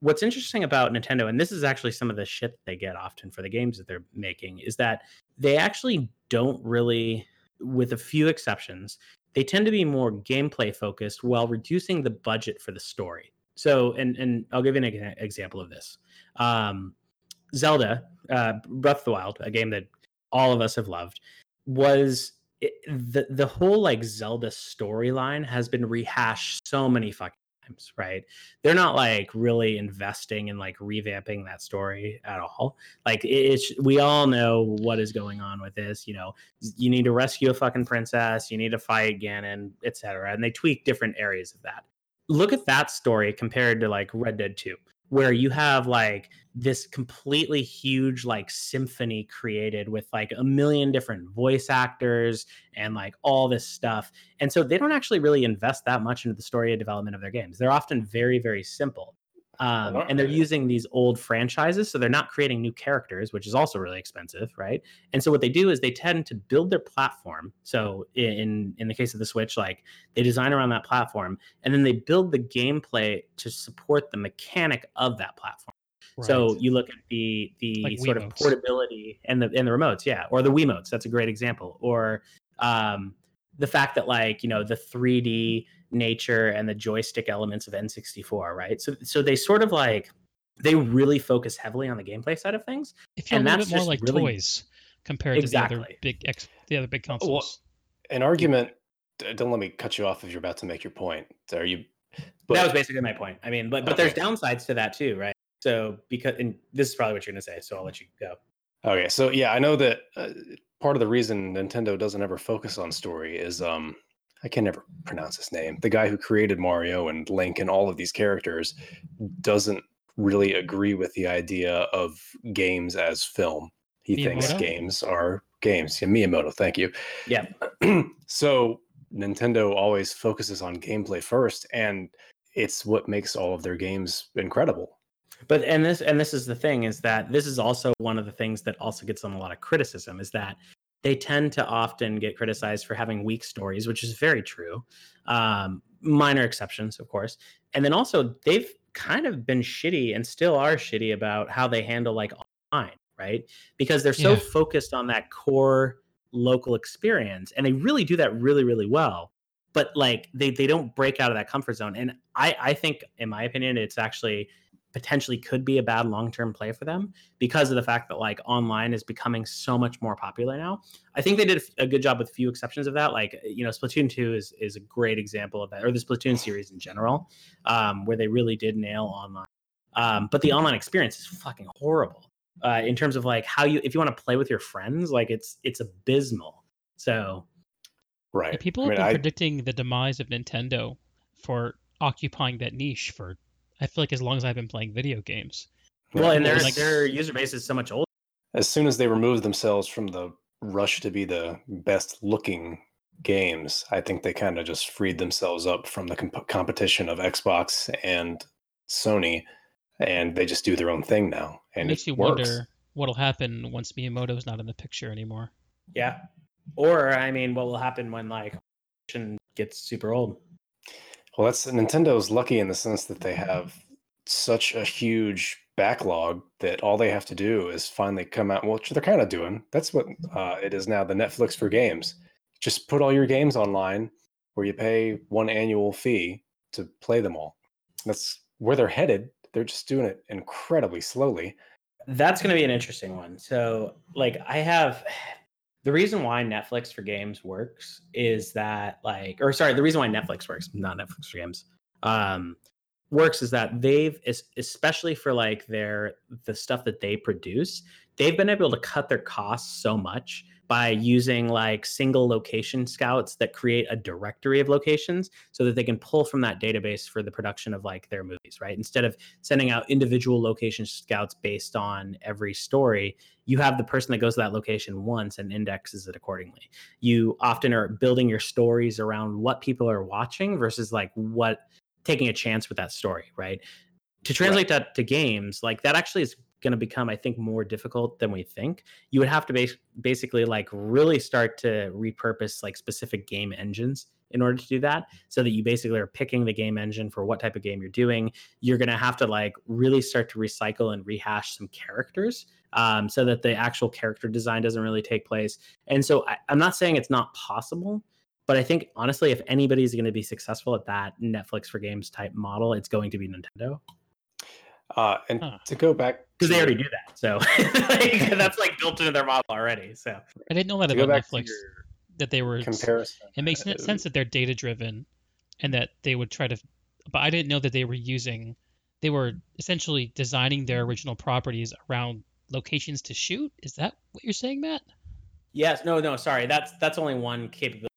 what's interesting about nintendo and this is actually some of the shit they get often for the games that they're making is that they actually don't really with a few exceptions they tend to be more gameplay focused while reducing the budget for the story. So and and i'll give you an example of this. Um zelda uh breath of the wild a game that all of us have loved was it, the the whole like Zelda storyline has been rehashed so many fucking times, right? They're not like really investing in like revamping that story at all. Like it's we all know what is going on with this. You know, you need to rescue a fucking princess, you need to fight Ganon, etc. And they tweak different areas of that. look at that story compared to like Red Dead 2, where you have like this completely huge like symphony created with like a million different voice actors and like all this stuff. And so they don't actually really invest that much into the story and development of their games. They're often very, very simple. Um, and they're using these old franchises, so they're not creating new characters, which is also really expensive, right? And so what they do is they tend to build their platform. So in in the case of the Switch, like they design around that platform, and then they build the gameplay to support the mechanic of that platform. So you look at the the Like sort of portability and the and the remotes, yeah, or the Wiimotes. That's a great example. Or um, the fact that like you know the 3D nature and the joystick elements of N64, right? So so they sort of like they really focus heavily on the gameplay side of things. It feels and a little bit more like really- toys compared to the other big ex, the other big Well, consoles. An argument. Don't let me cut you off if you're about to make your point. Are you? that was basically my point. I mean, but but there's downsides to that too, right? So because and this is probably what you're gonna say, so I'll let you go. Okay, so yeah, I know that uh, part of the reason Nintendo doesn't ever focus on story is um I can never pronounce his name. The guy who created Mario and Link and all of these characters doesn't really agree with the idea of games as film. He thinks games are games. Yeah, Miyamoto, thank you. Yeah. so Nintendo always focuses on gameplay first, and it's what makes all of their games incredible. But and this and this is the thing is that this is also one of the things that also gets them a lot of criticism is that they tend to often get criticized for having weak stories, which is very true. Um, minor exceptions, of course. And then also they've kind of been shitty and still are shitty about how they handle like online, right? Because they're so Yeah. focused on that core local experience and they really do that really, really well. But like they they don't break out of that comfort zone. And I I think in my opinion, it's actually potentially could be a bad long-term play for them because of the fact that like online is becoming so much more popular now. I think they did a good job with few exceptions of that. Like you know, Splatoon 2 is is a great example of that, or the Splatoon series in general, um, where they really did nail online. Um, but the online experience is fucking horrible uh, in terms of like how you if you want to play with your friends, like it's it's abysmal. So Right. Yeah, people I have mean, been I- predicting the demise of Nintendo for occupying that niche for I feel like as long as I've been playing video games. well, and their like- their user base is so much older. as soon as they removed themselves from the rush to be the best looking games, I think they kind of just freed themselves up from the comp- competition of Xbox and Sony, and they just do their own thing now, And It makes it you works. wonder what'll happen once Miyamoto's not in the picture anymore. Yeah. Or I mean, what will happen when like gets super old? Well, that's Nintendo's lucky in the sense that they have such a huge backlog that all they have to do is finally come out. Which they're kind of doing. That's what uh, it is now. The Netflix for games. Just put all your games online, where you pay one annual fee to play them all. That's where they're headed. They're just doing it incredibly slowly. That's going to be an interesting one. So, like, I have the reason why Netflix for games works is that, like, or sorry, the reason why Netflix works, not Netflix for games, um, works is that they've, es- especially for like their the stuff that they produce, they've been able to cut their costs so much by using like single location scouts that create a directory of locations so that they can pull from that database for the production of like their movies, right? Instead of sending out individual location scouts based on every story, you have the person that goes to that location once and indexes it accordingly. You often are building your stories around what people are watching versus like what taking a chance with that story, right? To translate that to games, like that actually is going to become, I think, more difficult than we think. You would have to bas- basically like really start to repurpose like specific game engines in order to do that so that you basically are picking the game engine for what type of game you're doing. You're going to have to like really start to recycle and rehash some characters um, so that the actual character design doesn't really take place. And so I, i'm not saying it's not possible but i think honestly if anybody's going to be successful at that netflix for games type model it's going to be nintendo Uh, and Huh. to go back because they already do that so like, that's like built into their model already so I didn't know that to go about back to Netflix that they were comparison. It makes uh, sense that they're data driven and that they would try to but I didn't know that they were using they were essentially designing their original properties around locations to shoot. Is that what you're saying, Matt? Yes, no, no, sorry. That's that's only one capability.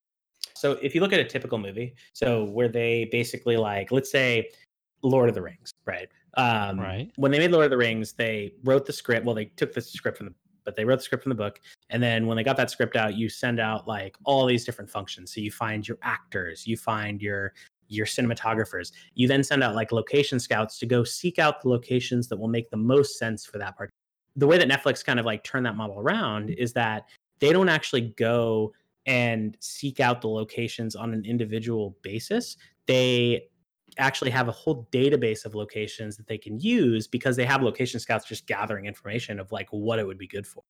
So if you look at a typical movie, so where they basically like, let's say, Lord of the Rings, right? Um, Right. When they made Lord of the Rings, they wrote the script. Well, they took the script from the, but they wrote the script from the book, and then when they got that script out, you send out like all these different functions. So you find your actors, you find your your cinematographers. You then send out like location scouts to go seek out the locations that will make the most sense for that part. The way that Netflix kind of like turned that model around is that they don't actually go and seek out the locations on an individual basis. They actually have a whole database of locations that they can use because they have location scouts just gathering information of like what it would be good for.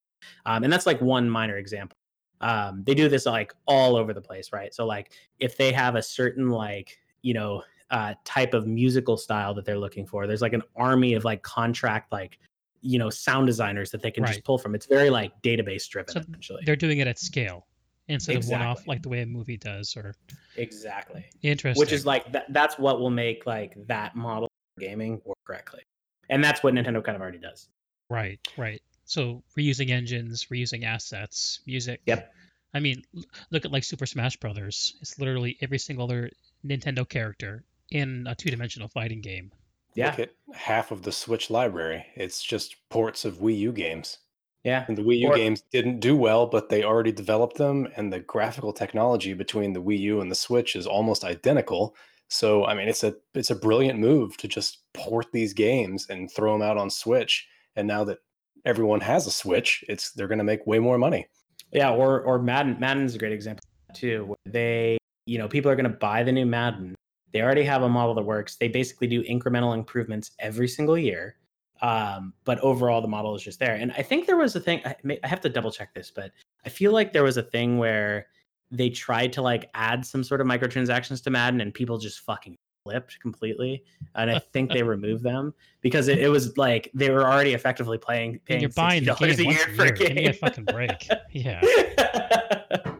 Um, and that's like one minor example. Um, they do this like all over the place, right? So like if they have a certain like you know uh, type of musical style that they're looking for, there's like an army of like contract like you know sound designers that they can Right. just pull from. It's very like database driven So essentially. They're doing it at scale instead of one off like the way a movie does. Or Exactly. interesting. which is like that, that's what will make like that model of gaming work correctly and that's what nintendo kind of already does right, right. So reusing engines, reusing assets, music. Yep. I mean, look at like Super Smash Brothers. It's literally every single other Nintendo character in a two-dimensional fighting game. yeah Look at half of the Switch library. It's just ports of Wii U games. Yeah And the Wii U Or- games didn't do well, but they already developed them, and the graphical technology between the Wii U and the Switch is almost identical. So, I mean, it's a it's a brilliant move to just port these games and throw them out on Switch. And now that everyone has a Switch, it's they're going to make way more money. yeah or or madden madden's a great example too where they you know people are going to buy the new madden they already have a model that works they basically do incremental improvements every single year um, but overall the model is just there and i think there was a thing I, may, I have to double check this but i feel like there was a thing where they tried to like add some sort of microtransactions to madden and people just fucking flipped completely and i think they removed them because it, it was like they were already effectively playing And paying you're buying the $60 game a year for year. a Give me a fucking break. Yeah.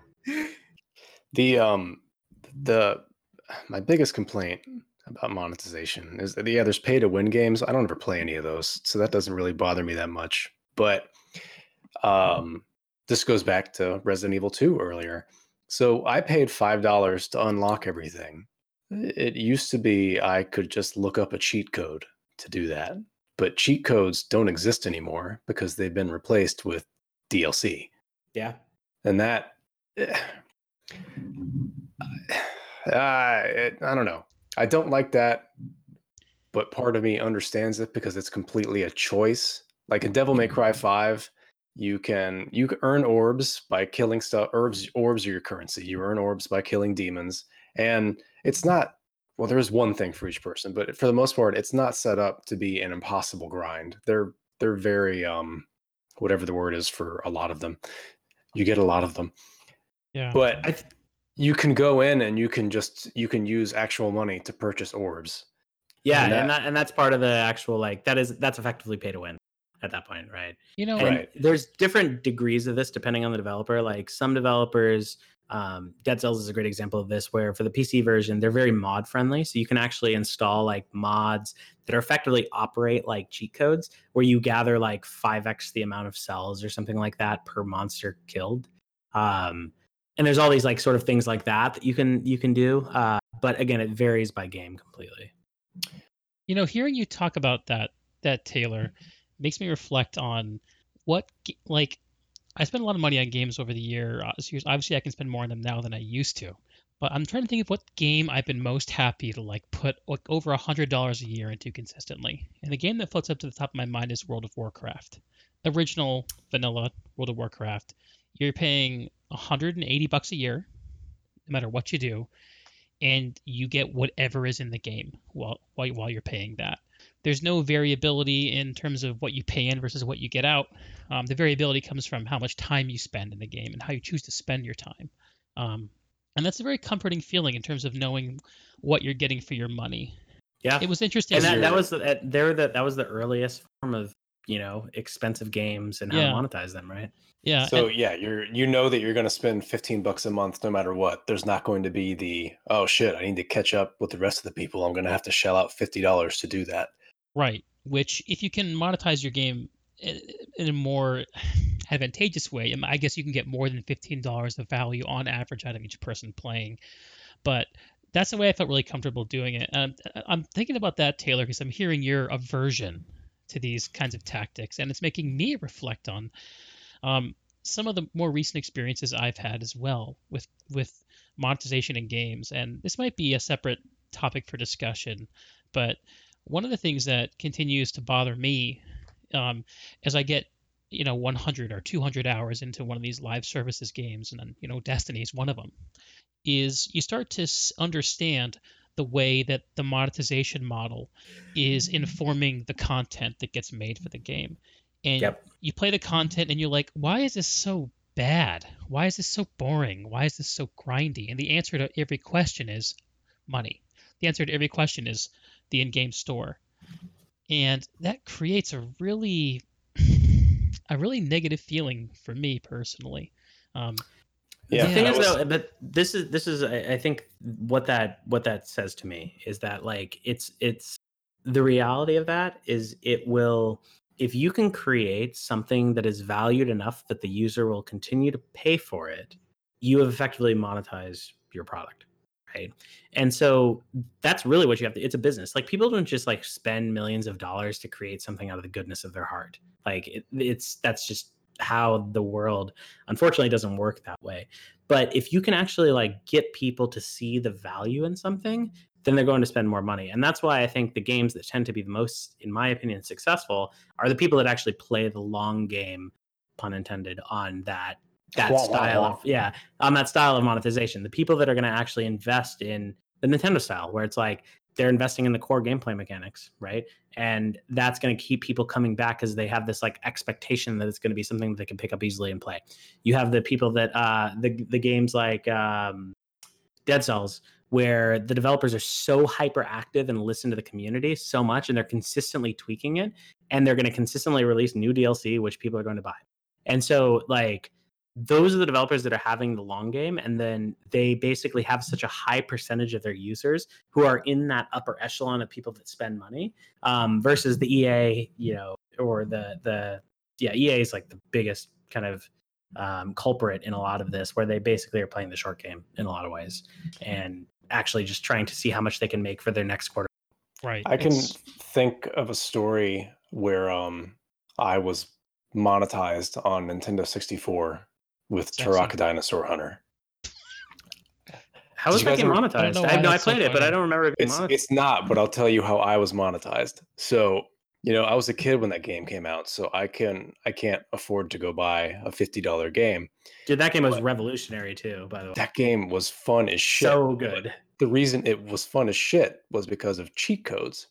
The um the my biggest complaint about monetization is that yeah, there's pay to win games. I don't ever play any of those, so that doesn't really bother me that much. But um this goes back to Resident Evil 2 earlier. So I paid five dollars to unlock everything. It used to be I could just look up a cheat code to do that. But cheat codes don't exist anymore because they've been replaced with DLC yeah and that uh, it, i don't know i don't like that but part of me understands it because it's completely a choice. Like in devil may cry 5 you can you can earn orbs by killing stuff orbs orbs are your currency. You earn orbs by killing demons. And it's not well there's one thing for each person but for the most part it's not set up to be an impossible grind. They're they're very um whatever the word is for a lot of them. You get a lot of them. Yeah. but I th- you can go in and you can just you can use actual money to purchase orbs. Yeah And and that- that and that's part of the actual like that is that's effectively pay to win at that point right? You know, and Right. there's different degrees of this depending on the developer. Like some developers um, dead cells is a great example of this where for the pc version they're very mod friendly. So you can actually install like mods that are effectively operate like cheat codes where you gather like 5x the amount of cells or something like that per monster killed. Um, and there's all these like sort of things like that that you can you can do uh, but again it varies by game completely you know, hearing you talk about that that Taylor makes me reflect on what like I spent a lot of money on games over the year. uh, Obviously, I can spend more on them now than I used to. But I'm trying to think of what game I've been most happy to like put like over a hundred dollars a year into consistently. And the game that floats up to the top of my mind is World of Warcraft, original vanilla World of Warcraft. You're paying 180 bucks a year, no matter what you do, and you get whatever is in the game while while, while you're paying that. There's no variability in terms of what you pay in versus what you get out. Um, the variability comes from how much time you spend in the game and how you choose to spend your time. Um, and that's a very comforting feeling in terms of knowing what you're getting for your money. yeah It was interesting. and that, that was the, that- they're the, that was the earliest form of you know expensive games and how Yeah. to monetize them right yeah. so and- yeah you're you know that you're going to spend 15 bucks a month no matter what there's not going to be the oh shit i need to catch up with the rest of the people i'm going to have to shell out $50 to do that Right. Which, if you can monetize your game in a more advantageous way. Um, I guess you can get more than $15 of value on average out of each person playing. But that's the way I felt really comfortable doing it. And I'm, I'm thinking about that, Taylor, because I'm hearing your aversion to these kinds of tactics, and it's making me reflect on um, some of the more recent experiences I've had as well with with monetization in games. And this might be a separate topic for discussion, but one of the things that continues to bother me um, as I get you know 100 or 200 hours into one of these live services games, and then you know Destiny is one of them, is you start to understand the way that the monetization model is informing the content that gets made for the game. And yep. you play the content and you're like, why is this so bad? Why is this so boring? Why is this so grindy? And the answer to every question is money. The answer to every question is the in game store. And that creates a really a really negative feeling for me personally. Um, yeah. The thing is though, uh, but this is this is I, I think what that what that says to me is that like it's it's the reality of that is it will if you can create something that is valued enough that the user will continue to pay for it, you have effectively monetized your product right? And so that's really what you have to it's a business. Like people don't just like spend millions of dollars to create something out of the goodness of their heart. Like it, it's that's just how the world unfortunately doesn't work that way. But if you can actually like get people to see the value in something then they're going to spend more money. And that's why i think the games that tend to be the most in my opinion successful are the people that actually play the long game pun intended on that that style of yeah on that style of monetization. The people that are going to actually invest in the nintendo style where it's like they're investing in the core gameplay mechanics, right? And that's going to keep people coming back because they have this like expectation that it's going to be something that they can pick up easily and play. You have the people that uh, the the games like um, Dead Cells, where the developers are so hyperactive and listen to the community so much, and they're consistently tweaking it, and they're going to consistently release new DLC, which people are going to buy. And so, like those are the developers that are having the long game and then they basically have such a high percentage of their users who are in that upper echelon of people that spend money um, versus the ea you know or the the yeah ea is like the biggest kind of um, culprit in a lot of this where they basically are playing the short game in a lot of ways and actually just trying to see how much they can make for their next quarter. Right. I can think of a story where um i was monetized on nintendo 64 with Turok Dinosaur Hunter. How is that game monetized? I, I, know I played so it, but I don't remember it it's, it's not, but I'll tell you how I was monetized. So, you know, I was a kid when that game came out, so I can I can't afford to go buy a fifty dollar game. Dude, that game was revolutionary too, by the way. That game was fun as shit. So good. The reason it was fun as shit was because of cheat codes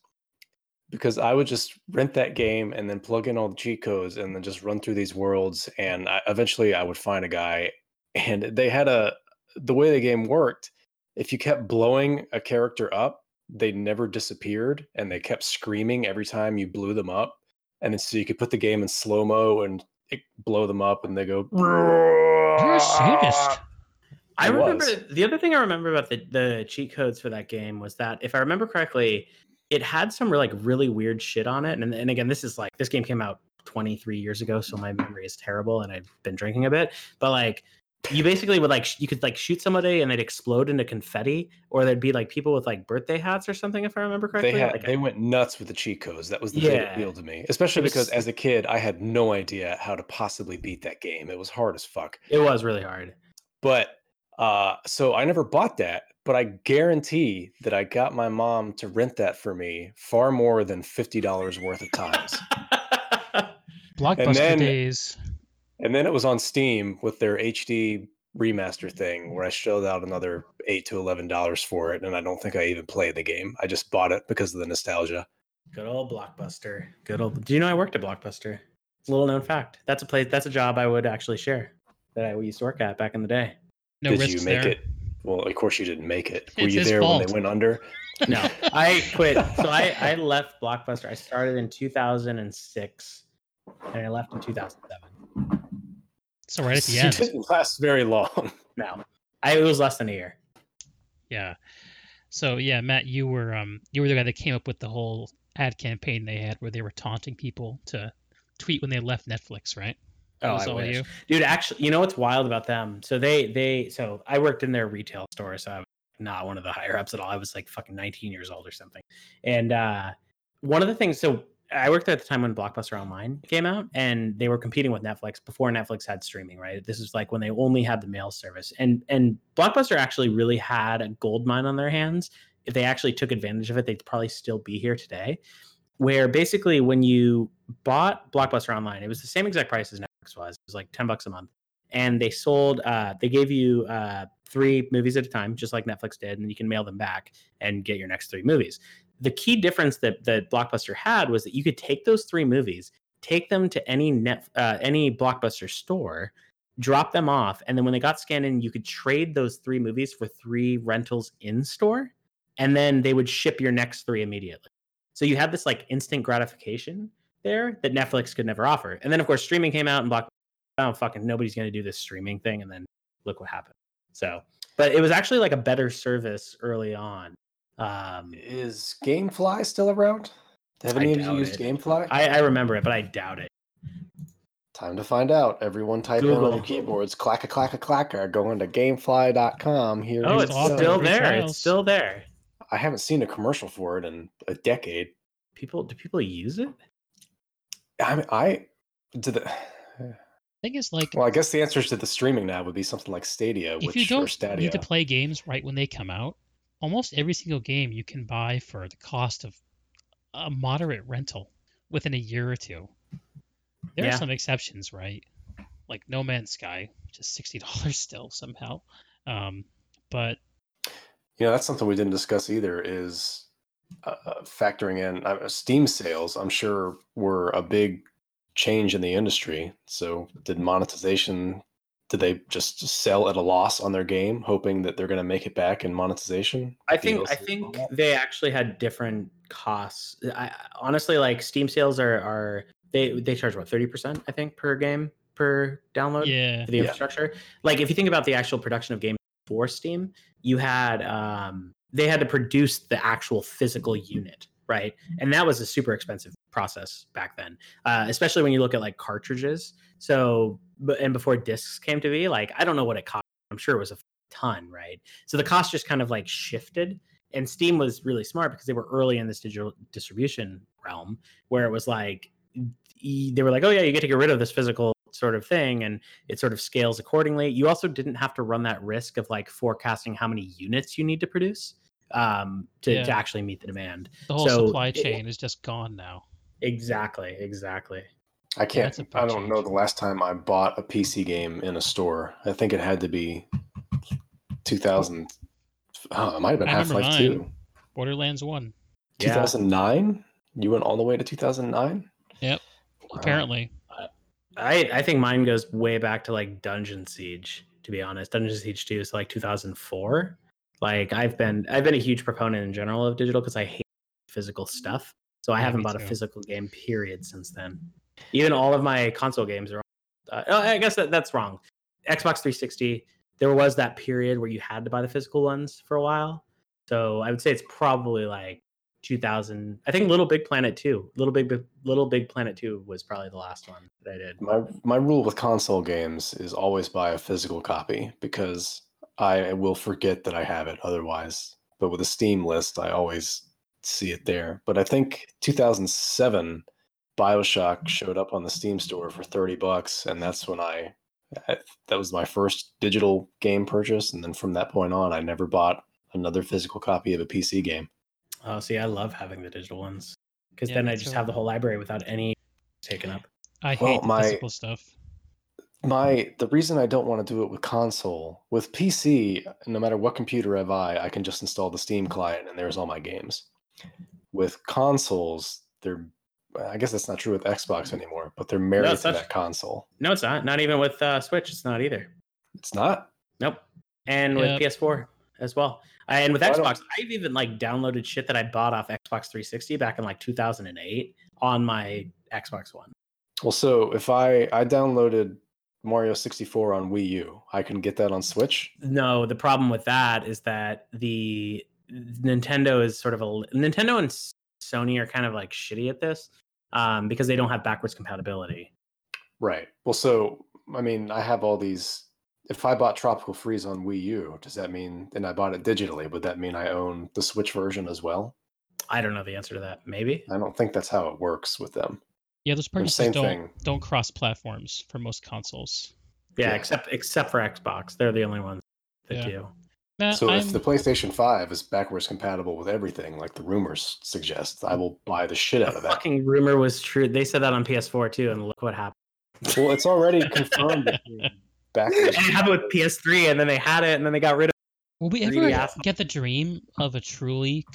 because I would just rent that game and then plug in all the cheat codes and then just run through these worlds. And I, eventually, I would find a guy, and they had a the way the game worked. If you kept blowing a character up, they never disappeared, and they kept screaming every time you blew them up. And then so you could put the game in slow mo and blow them up, and they go. You're a sadist. I remember was. the other thing I remember about the, the cheat codes for that game was that if I remember correctly, it had some like really weird shit on it. And, and again, this is like this game came out 23 years ago, so my memory is terrible, and I've been drinking a bit. But like, you basically would like you could like shoot somebody and they'd explode into confetti, or there'd be like people with like birthday hats or something, if I remember correctly. They had, like, they I, went nuts with the cheat codes. That was the yeah. big appeal to me, especially was, because as a kid, I had no idea how to possibly beat that game. It was hard as fuck. It was really hard. But uh, so I never bought that but I guarantee that I got my mom to rent that for me far more than fifty dollars worth of times. Blockbuster then, days. And then it was on Steam with their HD remaster thing, where I shelled out another eight to eleven dollars for it, and I don't think I even played the game. I just bought it because of the nostalgia. Good old Blockbuster. Good old. Do you know I worked at Blockbuster? It's a little known fact. That's a place. That's a job I would actually share that I used to work at back in the day. No Did you make there. it? Well, of course you didn't make it. Were it's you there fault. when they went under? No, I quit. So I, I left Blockbuster. I started in 2006 and I left in 2007. So right at the end. It didn't last very long. No, I, it was less than a year. Yeah. So yeah, Matt, you were um you were the guy that came up with the whole ad campaign they had where they were taunting people to tweet when they left Netflix, right? Oh, I wish. you. dude actually you know what's wild about them? So they they so i worked in their retail store so i was not one of the higher ups at all. I was like fucking 19 years old or something. And uh one of the things so i worked there at the time when blockbuster online came out and they were competing with netflix before netflix had streaming right? This is like when they only had the mail service. And and blockbuster actually really had a gold mine on their hands. If they actually took advantage of it they'd probably still be here today. Where basically when you bought blockbuster online it was the same exact price as netflix was it was like 10 bucks a month. And they sold uh, they gave you uh, three movies at a time just like netflix did and you can mail them back and get your next three movies. The key difference that that blockbuster had was that you could take those three movies take them to any net uh, any blockbuster store drop them off and then when they got scanned in you could trade those three movies for three rentals in store and then they would ship your next three immediately. So you had this like instant gratification there that netflix could never offer and then of course streaming came out and block oh fucking nobody's going to do this streaming thing and then look what happened so but it was actually like a better service early on um Is GameFly still around? Have any of you used it. GameFly? I, I remember it but i doubt it Time to find out. Everyone type in on Google. your keyboards, clack a clack a clacker, going to gamefly.com. Here oh it's offer still there trials. it's still there I haven't seen a commercial for it in a decade. people do people use it I mean, I did the. thing is, like, Well, I guess the answer to the streaming now would be something like Stadia, if which you don't Stadia. need to play games right when they come out, almost every single game you can buy for the cost of a moderate rental within a year or two. There Yeah. are some exceptions, right? Like No Man's Sky, which is sixty dollars still somehow. Um, but You know, that's something we didn't discuss either. Is uh, uh, factoring in uh, Steam sales. I'm sure were a big change in the industry. So, did monetization? Did they just sell at a loss on their game, hoping that they're going to make it back in monetization? I think I think they actually had different costs. I honestly like Steam sales are are they they charge what thirty percent I think per game per download yeah, for the Yeah. infrastructure. Like if you think about the actual production of games for Steam, you had um they had to produce the actual physical unit, right? And that was a super expensive process back then, uh, especially when you look at like cartridges. So, and before discs came to be, like I don't know what it cost. I'm sure it was a ton, right? So the cost just kind of like shifted. And Steam was really smart because they were early in this digital distribution realm where it was like they were like, oh yeah, you get to get rid of this physical sort of thing, and it sort of scales accordingly. You also didn't have to run that risk of like forecasting how many units you need to produce um, to, Yeah. to actually meet the demand. the whole So, supply chain is just gone now. Exactly, exactly. I can't. that's a big I don't know the last time I bought a PC game in a store. I think it had to be 2000. Oh, it might have been I half-life mine. 2. Borderlands One, Yeah. 2009. You went all the way to 2009. Yep. apparently. I I think mine goes way back to like Dungeon Siege. To be honest, Dungeon Siege Two is like 2004. Like I've been I've been a huge proponent in general of digital because I hate physical stuff. So I Yeah, haven't bought a physical game period since then. Even all of my console games are. Uh, oh, I guess that, that's wrong. Xbox 360. There was that period where you had to buy the physical ones for a while. So I would say it's probably like 2000. I think Little Big Planet 2. Little Big Little Big Planet 2 was probably the last one that I did. My my rule with console games is always buy a physical copy because I will forget that I have it otherwise. But with a Steam list, I always see it there. But I think 2007 BioShock mm. showed up on the Steam store for 30 bucks and that's when I I- that was my first digital game purchase and then from that point on I never bought another physical copy of a PC game. Oh, see, I love having the digital ones because Yeah, then I just too. have the whole library without any taken up. I Well, hate the my- physical stuff. my the reason I don't want to do it with console with PC, no matter what computer I buy, I can just install the Steam client and there's all my games. With consoles, they're I guess that's not true with Xbox anymore, but they're married it's to not- that console. No, it's not. Not even with uh, Switch. It's not either. It's not. Nope. And Yep. with PS4 as well. I- And with Why don't- Xbox, I've even like downloaded shit that I bought off Xbox 360 back in like 2008 on my Xbox One. Well, so if I I downloaded Mario 64 on Wii U, I can get that on Switch. No, the problem with that is that the Nintendo is sort of a Nintendo and Sony are kind of like shitty at this um, because they don't have backwards compatibility. Right. Well, so I mean, I have all these. If I bought Tropical Freeze on Wii U, does that mean, and I bought it digitally, would that mean I own the Switch version as well? I don't know the answer to that. Maybe. I don't think that's how it works with them. Yeah, those And purchases same don't thing. don't cross platforms for most consoles. Yeah, Yeah. except except for Xbox, they're the only ones that Yeah. do. Matt, So I'm, if the PlayStation 5 is backwards compatible with everything, like the rumors suggest, I will buy the shit out The of that. fucking rumor was true. They said that on PS4 too, and look what happened. Well, it's already confirmed. That backwards. And it happened with PS3, and then they had it, and then they got rid of. will we greedy ever get the dream of a truly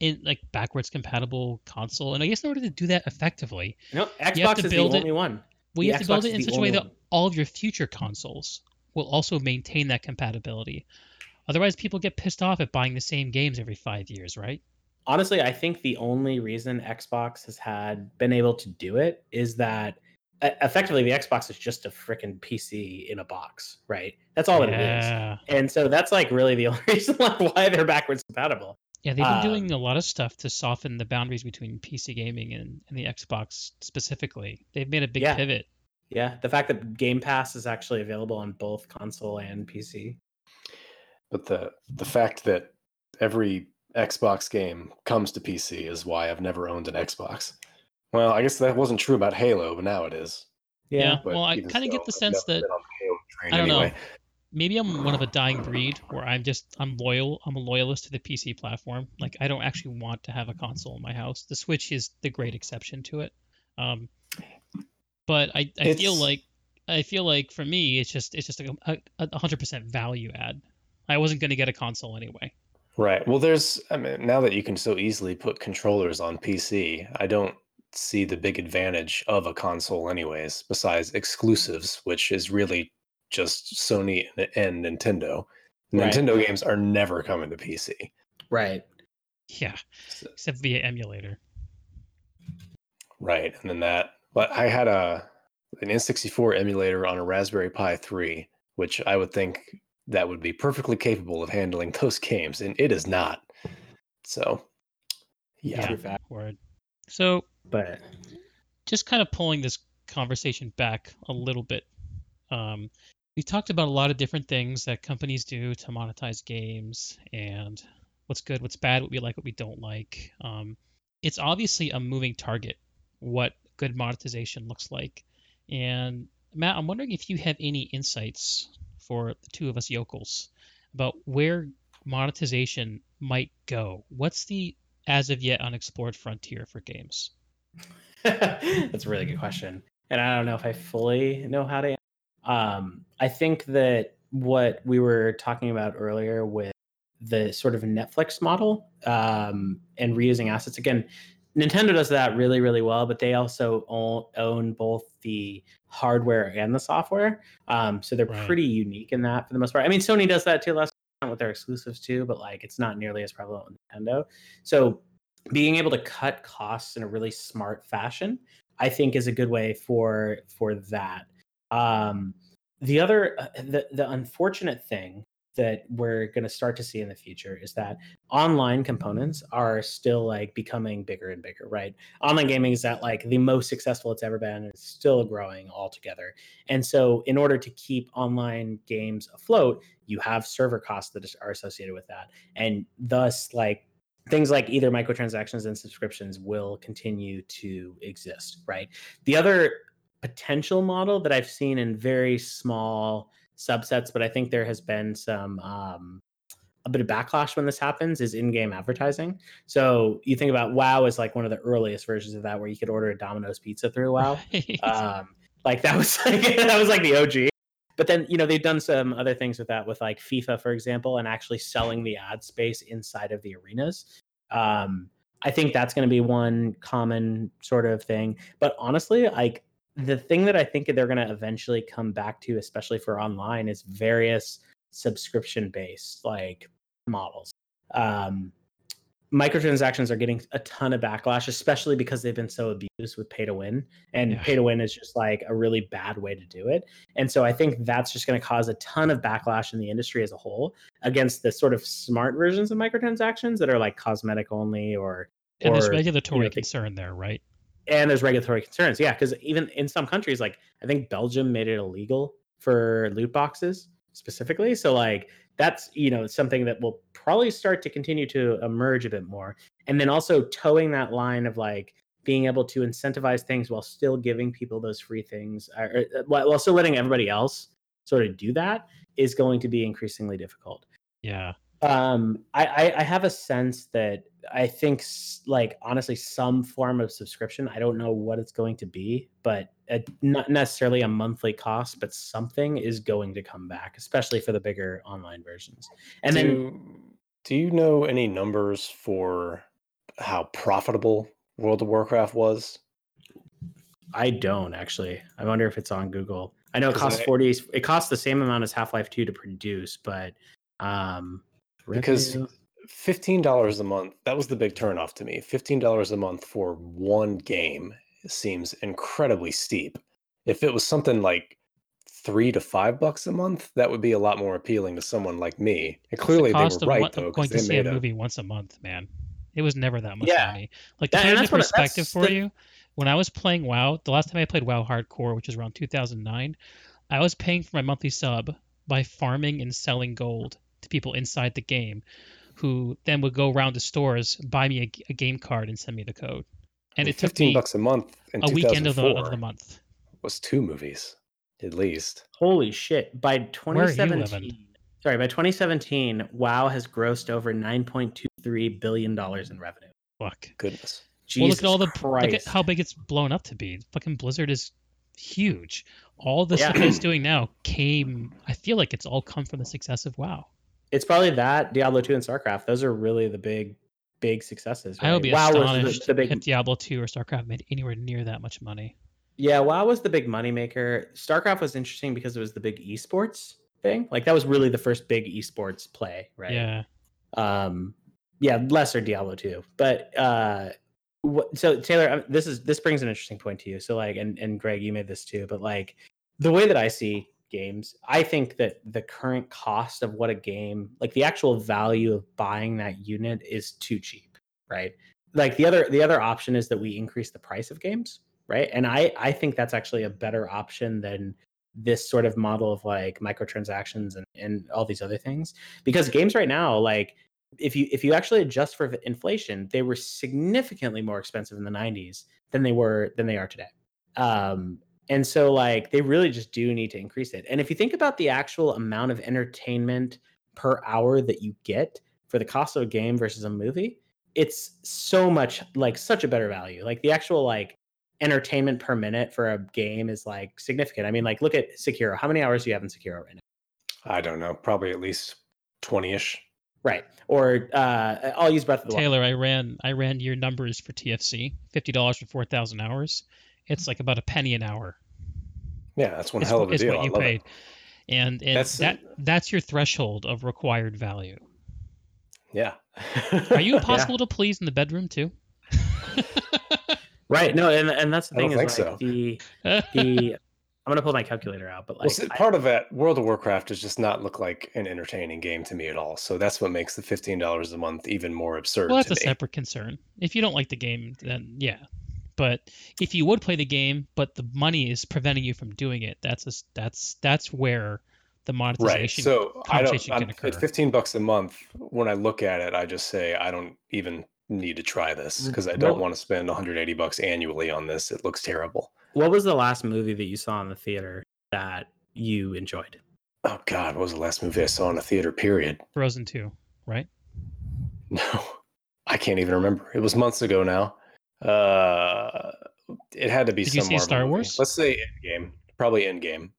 in like backwards compatible console? And I guess in order to do that effectively, it. No, have Xbox to is build the it- only one. well, you The have to build Xbox it is in such a way only that one. all of your future consoles will also maintain that compatibility. Otherwise, people get pissed off at buying the same games every five years, right? Honestly, I think the only reason Xbox has had been able to do it is that effectively the Xbox is just a freaking PC in a box, right? That's all it is. And so that's like really the only reason why they're backwards compatible. Yeah, they've been Um, doing a lot of stuff to soften the boundaries between PC gaming and, and the Xbox specifically. They've made a big Yeah. pivot. Yeah, the fact that Game Pass is actually available on both console and PC. But the the fact that every Xbox game comes to PC is why I've never owned an Xbox. Well, I guess that wasn't true about Halo, but now it is. Yeah. But well, I kind of get the sense that the I don't anyway. know. Maybe I'm one of a dying breed where I'm just I'm loyal. I'm a loyalist to the PC platform. Like I don't actually want to have a console in my house. The Switch is the great exception to it. Um, but I, I feel like I feel like for me it's just it's just a a hundred percent value add. I wasn't going to get a console anyway. Right. Well, there's, I mean, now that you can so easily put controllers on PC, I don't see the big advantage of a console, anyways, besides mm-hmm. exclusives, which is really just Sony and and Nintendo. Right. Nintendo games are never coming to PC. Right. Yeah, So- except via emulator. Right. And then that, but I had a an N64 emulator on a Raspberry Pi 3, which I would think that would be perfectly capable of handling those games, and it is not. So, yeah. True fact. Word. So But just kind of pulling this conversation back a little bit. Um, we talked about a lot of different things that companies do to monetize games and what's good, what's bad, what we like, what we don't like. Um, it's obviously a moving target, what good monetization looks like. And Matt, I'm wondering if you have any insights for the two of us yokels about where monetization might go. What's the as of yet unexplored frontier for games? That's a really good question. And I don't know if I fully know how to answer. Um, I think that what we were talking about earlier with the sort of Netflix model um, and reusing assets again, Nintendo does that really, really well, but they also own, own both the hardware and the software. Um, so they're Right. pretty unique in that for the most part. I mean, Sony does that too, less with their exclusives too, but like it's not nearly as prevalent with Nintendo. So being able to cut costs in a really smart fashion i think is a good way for for that. Um the other uh, the the unfortunate thing that we're going to start to see in the future is that online components are still like becoming bigger and bigger right? Online gaming is at like the most successful it's ever been and it's still growing altogether. And so in order to keep online games afloat you have server costs that are associated with that. And thus like things like either microtransactions and subscriptions will continue to exist, right? The other potential model that I've seen in very small subsets, but I think there has been some um, a bit of backlash when this happens is in-game advertising. So you think about WoW is like one of the earliest versions of that, where you could order a Domino's pizza through WoW Right. um like that was like that was like the og but then you know they've done some other things with that with like fifa for example and actually selling the ad space inside of the arenas. Um i think that's going to be one common sort of thing but honestly like the thing that i think they're going to eventually come back to especially for online is various subscription based like models. Um microtransactions are getting a ton of backlash especially because they've been so abused with pay to win and Yeah. pay to win is just like a really bad way to do it and so i think that's just going to cause a ton of backlash in the industry as a whole against the sort of smart versions of microtransactions that are like cosmetic only or and there's regulatory you know, concern there, right? and there's regulatory concerns. Yeah, because even in some countries, like I think Belgium made it illegal for loot boxes specifically. So like that's you know something that will probably start to continue to emerge a bit more. And then also toeing that line of like being able to incentivize things while still giving people those free things, or, or, while still letting everybody else sort of do that, is going to be increasingly difficult. Yeah. Um, I, I, I have a sense that I think like honestly some form of subscription. I don't know what it's going to be, but a, not necessarily a monthly cost, but something is going to come back, especially for the bigger online versions. And do, then do you know any numbers for how profitable World of Warcraft was? I don't actually. I wonder if it's on Google. I know it costs I- forty. It costs the same amount as Half Life Two to produce, but um, Because fifteen dollars a month that was the big turnoff to me. Fifteen dollars a month for one game seems incredibly steep. If it was something like three to five bucks a month, that would be a lot more appealing to someone like me. And clearly the they cost were of right one- though, of going to see a made a movie once a month, man. It was never that much Yeah. money. Like to That- put and it that's into perspective for the- you, when I was playing WoW, the last time I played WoW Hardcore, which was around 2009, I was paying for my monthly sub by farming and selling gold to people inside the game, who then would go around to stores, buy me a, a game card, and send me the code. And I mean, it took fifteen me bucks a month in a weekend of the, of the month. was two movies at least. Holy shit! By 2017, sorry, by 2017, WoW has grossed over 9.23 billion dollars in revenue. Fuck. Goodness. well, Jesus look at all the Christ. look at how big it's blown up to be. Fucking Blizzard is huge. All the Yeah. stuff it's doing now came. I feel like it's all come from the success of WoW. it's probably that Diablo 2 and StarCraft. Those are really the big, big successes. I would be WoW was astonished the, the big if Diablo 2 or StarCraft made anywhere near that much money. Yeah, WoW was the big moneymaker. StarCraft was interesting because it was the big esports thing. Like that was really the first big esports play, right? Yeah. Um yeah, lesser Diablo 2. But uh what, so Taylor, this is this brings an interesting point to you. So like and and Greg, you made this too, but like the way that I see games, I think that the current cost of what a game, like the actual value of buying that unit is too cheap, right? Like the other the other option is that we increase the price of games, right? And I I think that's actually a better option than this sort of model of like microtransactions and, and all these other things because games right now like if you if you actually adjust for inflation they were significantly more expensive in the 90s than they were than they are today um and so like they really just do need to increase it. And if you think about the actual amount of entertainment per hour that you get for the cost of a game versus a movie it's so much like such a better value. Like the actual like entertainment per minute for a game is like significant. I mean like look at sekiro. How many hours do you have in sekiro right now? I don't know, probably at least twenty-ish. right. Or uh i'll use breath of the wild. Taylor, I ran I ran your numbers for TFC. Fifty dollars for four thousand hours. It's like about a penny an hour. Yeah, that's one Is, hell of a is deal. what I you love paid. it. And and That's- that uh, that's your threshold of required value. Yeah. Are you Yeah. impossible to please in the bedroom too? Right. No, and and that's the I don't thing is think like so. the the I'm gonna pull my calculator out, but Well, like see, I- part of that World of Warcraft does just not look like an entertaining game to me at all. So that's what makes the fifteen dollars a month even more absurd. well, that's to a me. separate concern. If you don't like the game, then yeah. But if you would play the game, but the money is preventing you from doing it, that's a, s- that's that's where the right. monetization. So I don't. conversation I'm, can occur. at fifteen bucks a month, when I look at it, I just say I don't even need to try this Mm, because I don't well- want to spend 180 bucks annually on this. It looks terrible. what was the last movie that you saw in the theater that you enjoyed? Oh God, what was the last movie I saw in a theater? Period. Frozen Two, right? No, I can't even remember. It was months ago now. Uh, it had to be Did you see Star movie. Wars? Let's say Endgame. Probably Endgame.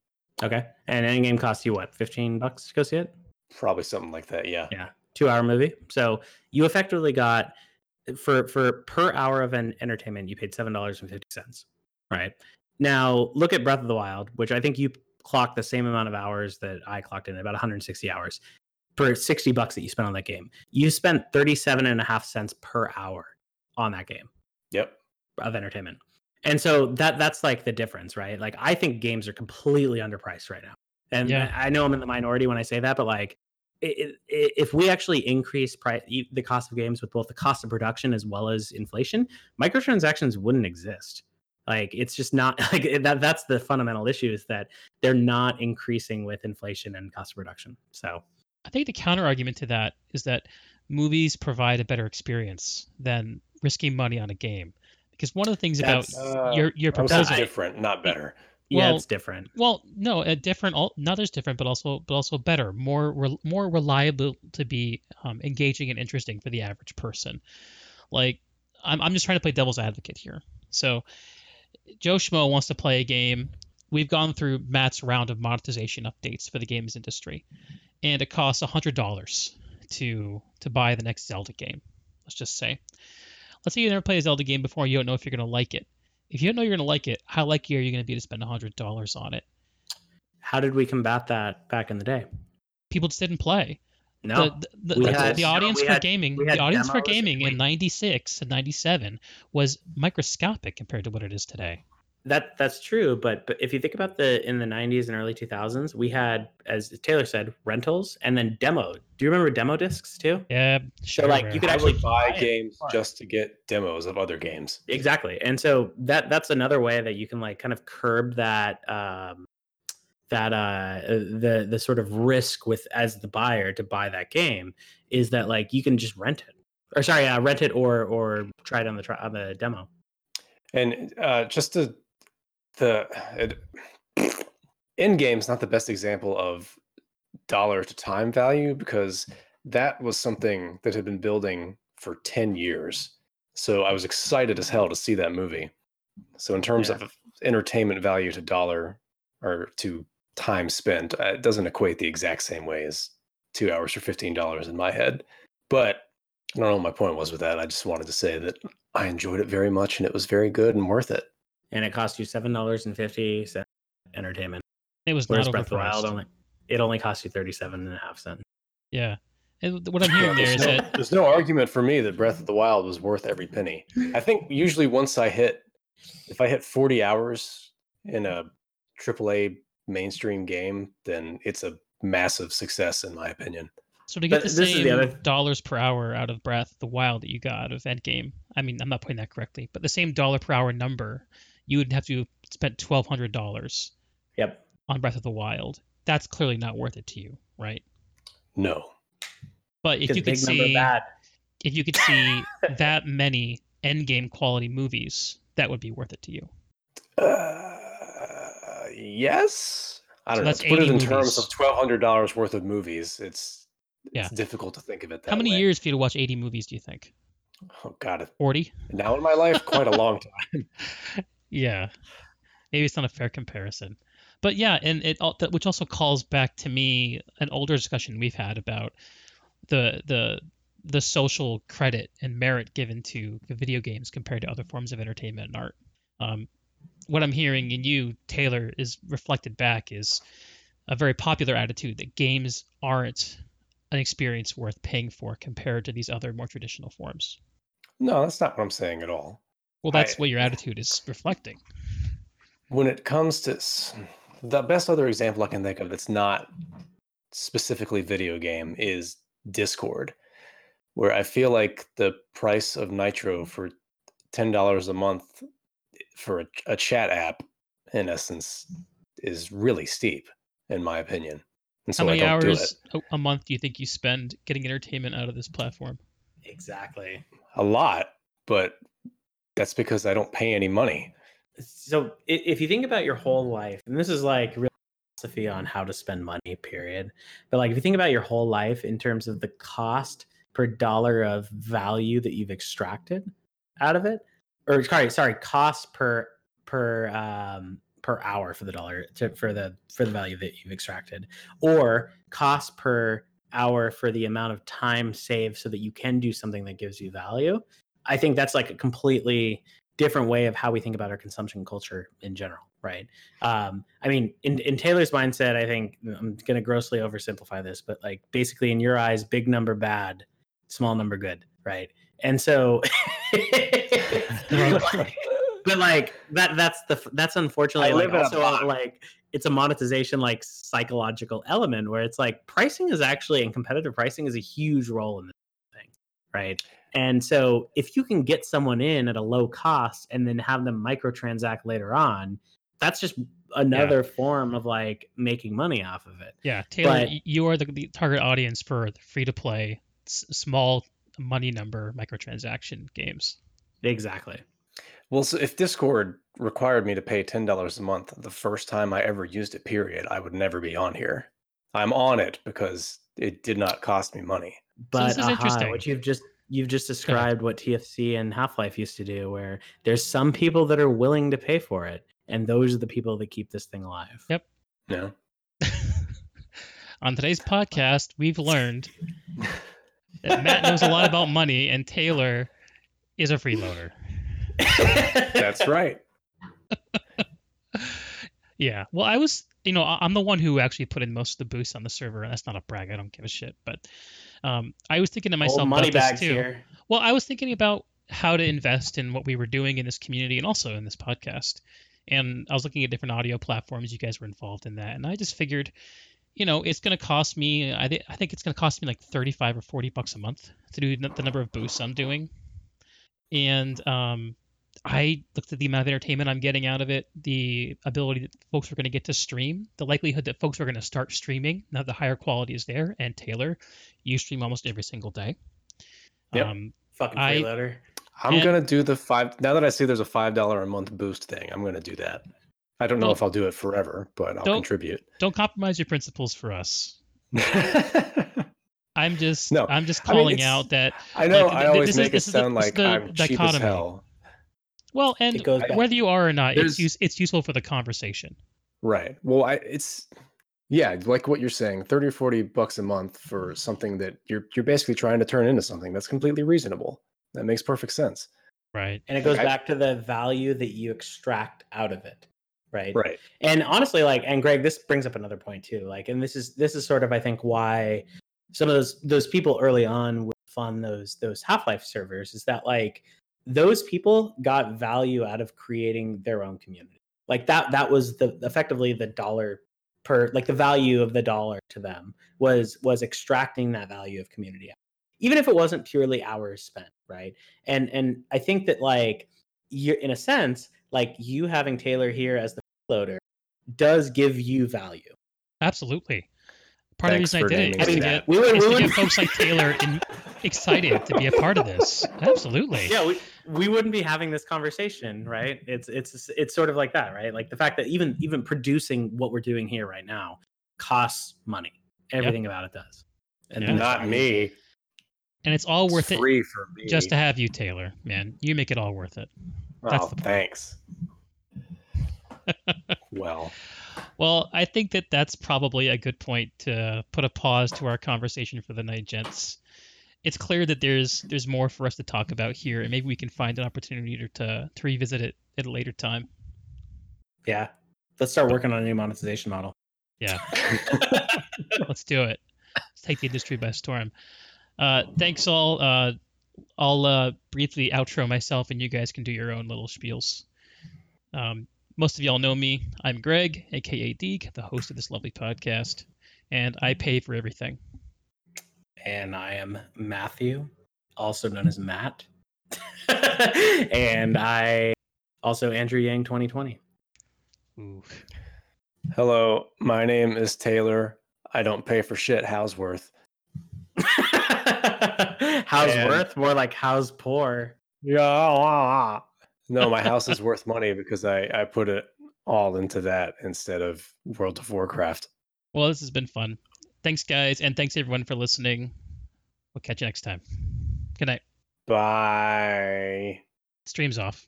Okay. And Endgame cost you what, fifteen bucks to go see it? Probably something like that. Yeah. Yeah. Two hour movie. So you effectively got for for per hour of an entertainment, you paid seven dollars and fifty cents. Right. Now look at Breath of the Wild, which I think you clocked the same amount of hours that I clocked in, about 160 hours for 60 bucks that you spent on that game. You spent 37 and a half cents per hour on that game Yep. of entertainment. And so that that's like the difference, right? Like I think games are completely underpriced right now. And Yeah. I know I'm in the minority when I say that, but like it, it, if we actually increase price, the cost of games with both the cost of production as well as inflation, microtransactions wouldn't exist. Like it's just not like that. That's the fundamental issue is that they're not increasing with inflation and cost of production. So I think the counter argument to that is that movies provide a better experience than risking money on a game. Because one of the things about Uh, your your I would proposal, different, not better. yeah, Well- it's different. well, no, a different, al- not as different, but also but also better, more re- more reliable to be um, engaging and interesting for the average person. Like I'm I'm just trying to play devil's advocate here. So Joe Schmo wants to play a game. We've gone through Matt's round of monetization updates for the games industry, and it costs hundred dollars to to buy the next Zelda game. Let's just say, let's say you never played a Zelda game before. You don't know if you're gonna like it. If you don't know you're gonna like it, how likely are you gonna be to spend hundred dollars on it? How did we combat that back in the day? People just didn't play. No, the, the, the, had- the audience we for had- gaming, the audience for gaming in '96 and '97 was microscopic compared to what it is today. That that's true. But but if you think about the in the '90s and early 2000s, we had, as Taylor said, rentals and then demo. Do you remember demo discs too? Yeah, sure. like, you could I actually would buy buy games Fine. just to get demos of other games. Exactly. And so that that's another way that you can like kind of curb that um that uh the the sort of risk with as the buyer to buy that game is that like you can just rent it. Or sorry, uh, rent it or or try it on the try on the demo. And uh, just to the it, Endgame's not the best example of dollar to time value because that was something that had been building for 10 years. So I was excited as hell to see that movie. So in terms Yeah. of entertainment value to dollar or to time spent, uh, it doesn't equate the exact same way as two hours for $15 in my head. But I don't know what my point was with that. I just wanted to say that I enjoyed it very much and it was very good and worth it. And it cost you seven dollars and fifty cents entertainment. it was Whereas not Breath of the Wild only it only cost you thirty seven and a half cents. Yeah, and what I'm hearing there's, no, that there's no argument for me that Breath of the Wild was worth every penny. I think usually once I hit, if I hit 40 hours in a AAA mainstream game, then it's a massive success in my opinion. so to get But the this is the same other- dollars per hour out of Breath of the Wild that you got out of Endgame. I mean, I'm not putting that correctly, but the same dollar per hour number, you would have to spend twelve hundred dollars Yep. on Breath of the Wild. That's clearly not worth it to you, right? No. But if you could see bad. if you could see that many endgame quality movies, that would be worth it to you. Uh, yes. I don't know. that's To put it 80 in terms of twelve hundred dollars worth of movies, it's Yeah. difficult to think of it that How many way. years for you to watch 80 movies, do you think? Oh god, 40? now in my life, quite a long time. Yeah. Maybe it's not a fair comparison. But yeah, and it which also calls back to me an older discussion we've had about the the the social credit and merit given to video games compared to other forms of entertainment and art. Um, what I'm hearing in you, Taylor, is reflected back is a very popular attitude that games aren't an experience worth paying for compared to these other more traditional forms. No, that's not what I'm saying at all. Well, that's I- what your attitude is reflecting. when it comes to the best other example I can think of that's not specifically video game is Discord, where I feel like the price of Nitro for ten dollars a month for a, a chat app, in essence, is really steep, in my opinion. And so How many I don't do it. hours a, a month do you think you spend getting entertainment out of this platform? Exactly. A lot, but that's because I don't pay any money. so if you think about your whole life and this is like philosophy on how to spend money period but like if you think about your whole life in terms of the cost per dollar of value that you've extracted out of it or sorry sorry cost per per um per hour for the dollar to, for the for the value that you've extracted or cost per hour for the amount of time saved so that you can do something that gives you value i think that's like a completely different way of how we think about our consumption culture in general, right? Um, I mean, in, in Taylor's mindset, I think I'm going to grossly oversimplify this, but like basically in your eyes, big number bad, small number good, right? And so, but like that that's the that's unfortunately like live in a also like it's a monetization like psychological element where it's like pricing is actually and competitive pricing is a huge role in this thing, right? And so if you can get someone in at a low cost and then have them microtransact later on, that's just another form of like making money off of it. Yeah, Taylor, But- you are the, the target audience for the free to play s- small money number microtransaction games. Exactly. Well, so if Discord required me to pay ten dollars a month the first time I ever used it, period, I would never be on here. I'm on it because it did not cost me money. But this is aha, interesting. what you've just you've just described what TFC and Half Life used to do, where there's some people that are willing to pay for it, and those are the people that keep this thing alive. Yep. No. On today's podcast, we've learned that Matt knows a lot about money and Taylor is a freeloader. That's right. Yeah. Well, I was, you know, I- I'm the one who actually put in most of the boosts on the server, and that's not a brag. I don't give a shit. But um, I was thinking to myself Old about money this too. here. Well, I was thinking about how to invest in what we were doing in this community and also in this podcast. And I was looking at different audio platforms. You guys were involved in that, and I just figured, you know, it's going to cost me. I, thi- I think it's going to cost me like thirty-five or forty bucks a month to do the number of boosts I'm doing. And um, I looked at the amount of entertainment I'm getting out of it, the ability that folks are going to get to stream, the likelihood that folks are going to start streaming now the higher quality is there. And Taylor, you stream almost every single day. Yep. Um, Fucking I- freeloader. I'm And- gonna do the five. Now that I see there's a five dollar a month boost thing, I'm gonna do that. I don't know Don't- if I'll do it forever, but I'll don't- contribute. don't compromise your principles for us. I'm just No, I'm just I mean, calling out that I know. Like, I th- always this is- make it this is the- sound this is like the I'm cheap as dichotomy. hell. Well and goes whether you are or not it's There's- use, it's useful for the conversation. Right. Well, I it's yeah, like what you're saying, 30 or 40 bucks a month for something that you're you're basically trying to turn into something that's completely reasonable. That makes perfect sense. Right. And it goes Like, I- back to the value that you extract out of it. Right. Right. and honestly like and greg this brings up another point too like and this is this is sort of i think why some of those those people early on would fund those those half-life servers is that like those people got value out of creating their own community. Like that that was the effectively the dollar per like the value of the dollar to them was was extracting that value of community. Even if it wasn't purely hours spent right? And and i think that like you're in a sense like you having taylor here as the loader does give you value. Absolutely. Part Thanks of the for reason I did it naming to it get, we would, is we to would get folks like Taylor in, excited to be a part of this. Absolutely. yeah we, we wouldn't be having this conversation right it's it's it's sort of like that right like the fact that even even producing what we're doing here right now costs money everything about it does and Yeah. Not me. And it's all worth it's it free for me. just to have you, Taylor. Man, you make it all worth it. that's oh, the point. thanks. well, Well, I think that that's probably a good point to put a pause to our conversation for the night, gents. It's clear that there's there's more for us to talk about here, and maybe we can find an opportunity to to, to revisit it at a later time. yeah let's start working on a new monetization model Yeah, let's do it. Let's take the industry by storm. Uh, thanks all. Uh, I'll uh, briefly outro myself, and you guys can do your own little spiels. Um, most of y'all know me. I'm Greg, aka Deeg, the host of this lovely podcast, and I pay for everything. and i am matthew also known as matt and i also andrew yang 2020 Ooh. hello. My name is Taylor. I don't pay for shit. How's worth? how's And- worth more like how's poor Yeah. No, my house is worth money because I I put it all into that instead of World of Warcraft. Well, this has been fun. Thanks, guys, and thanks everyone for listening. We'll catch you next time. Good night. Bye. Stream's off.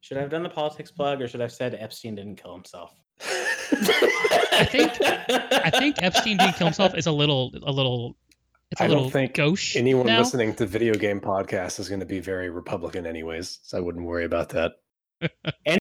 should i have done the politics plug or should i have said epstein didn't kill himself I think I think Epstein didn't kill himself is a little a little it's a I don't think gauche. Anyone now. listening to video game podcasts is going to be very Republican, anyways. So I wouldn't worry about that.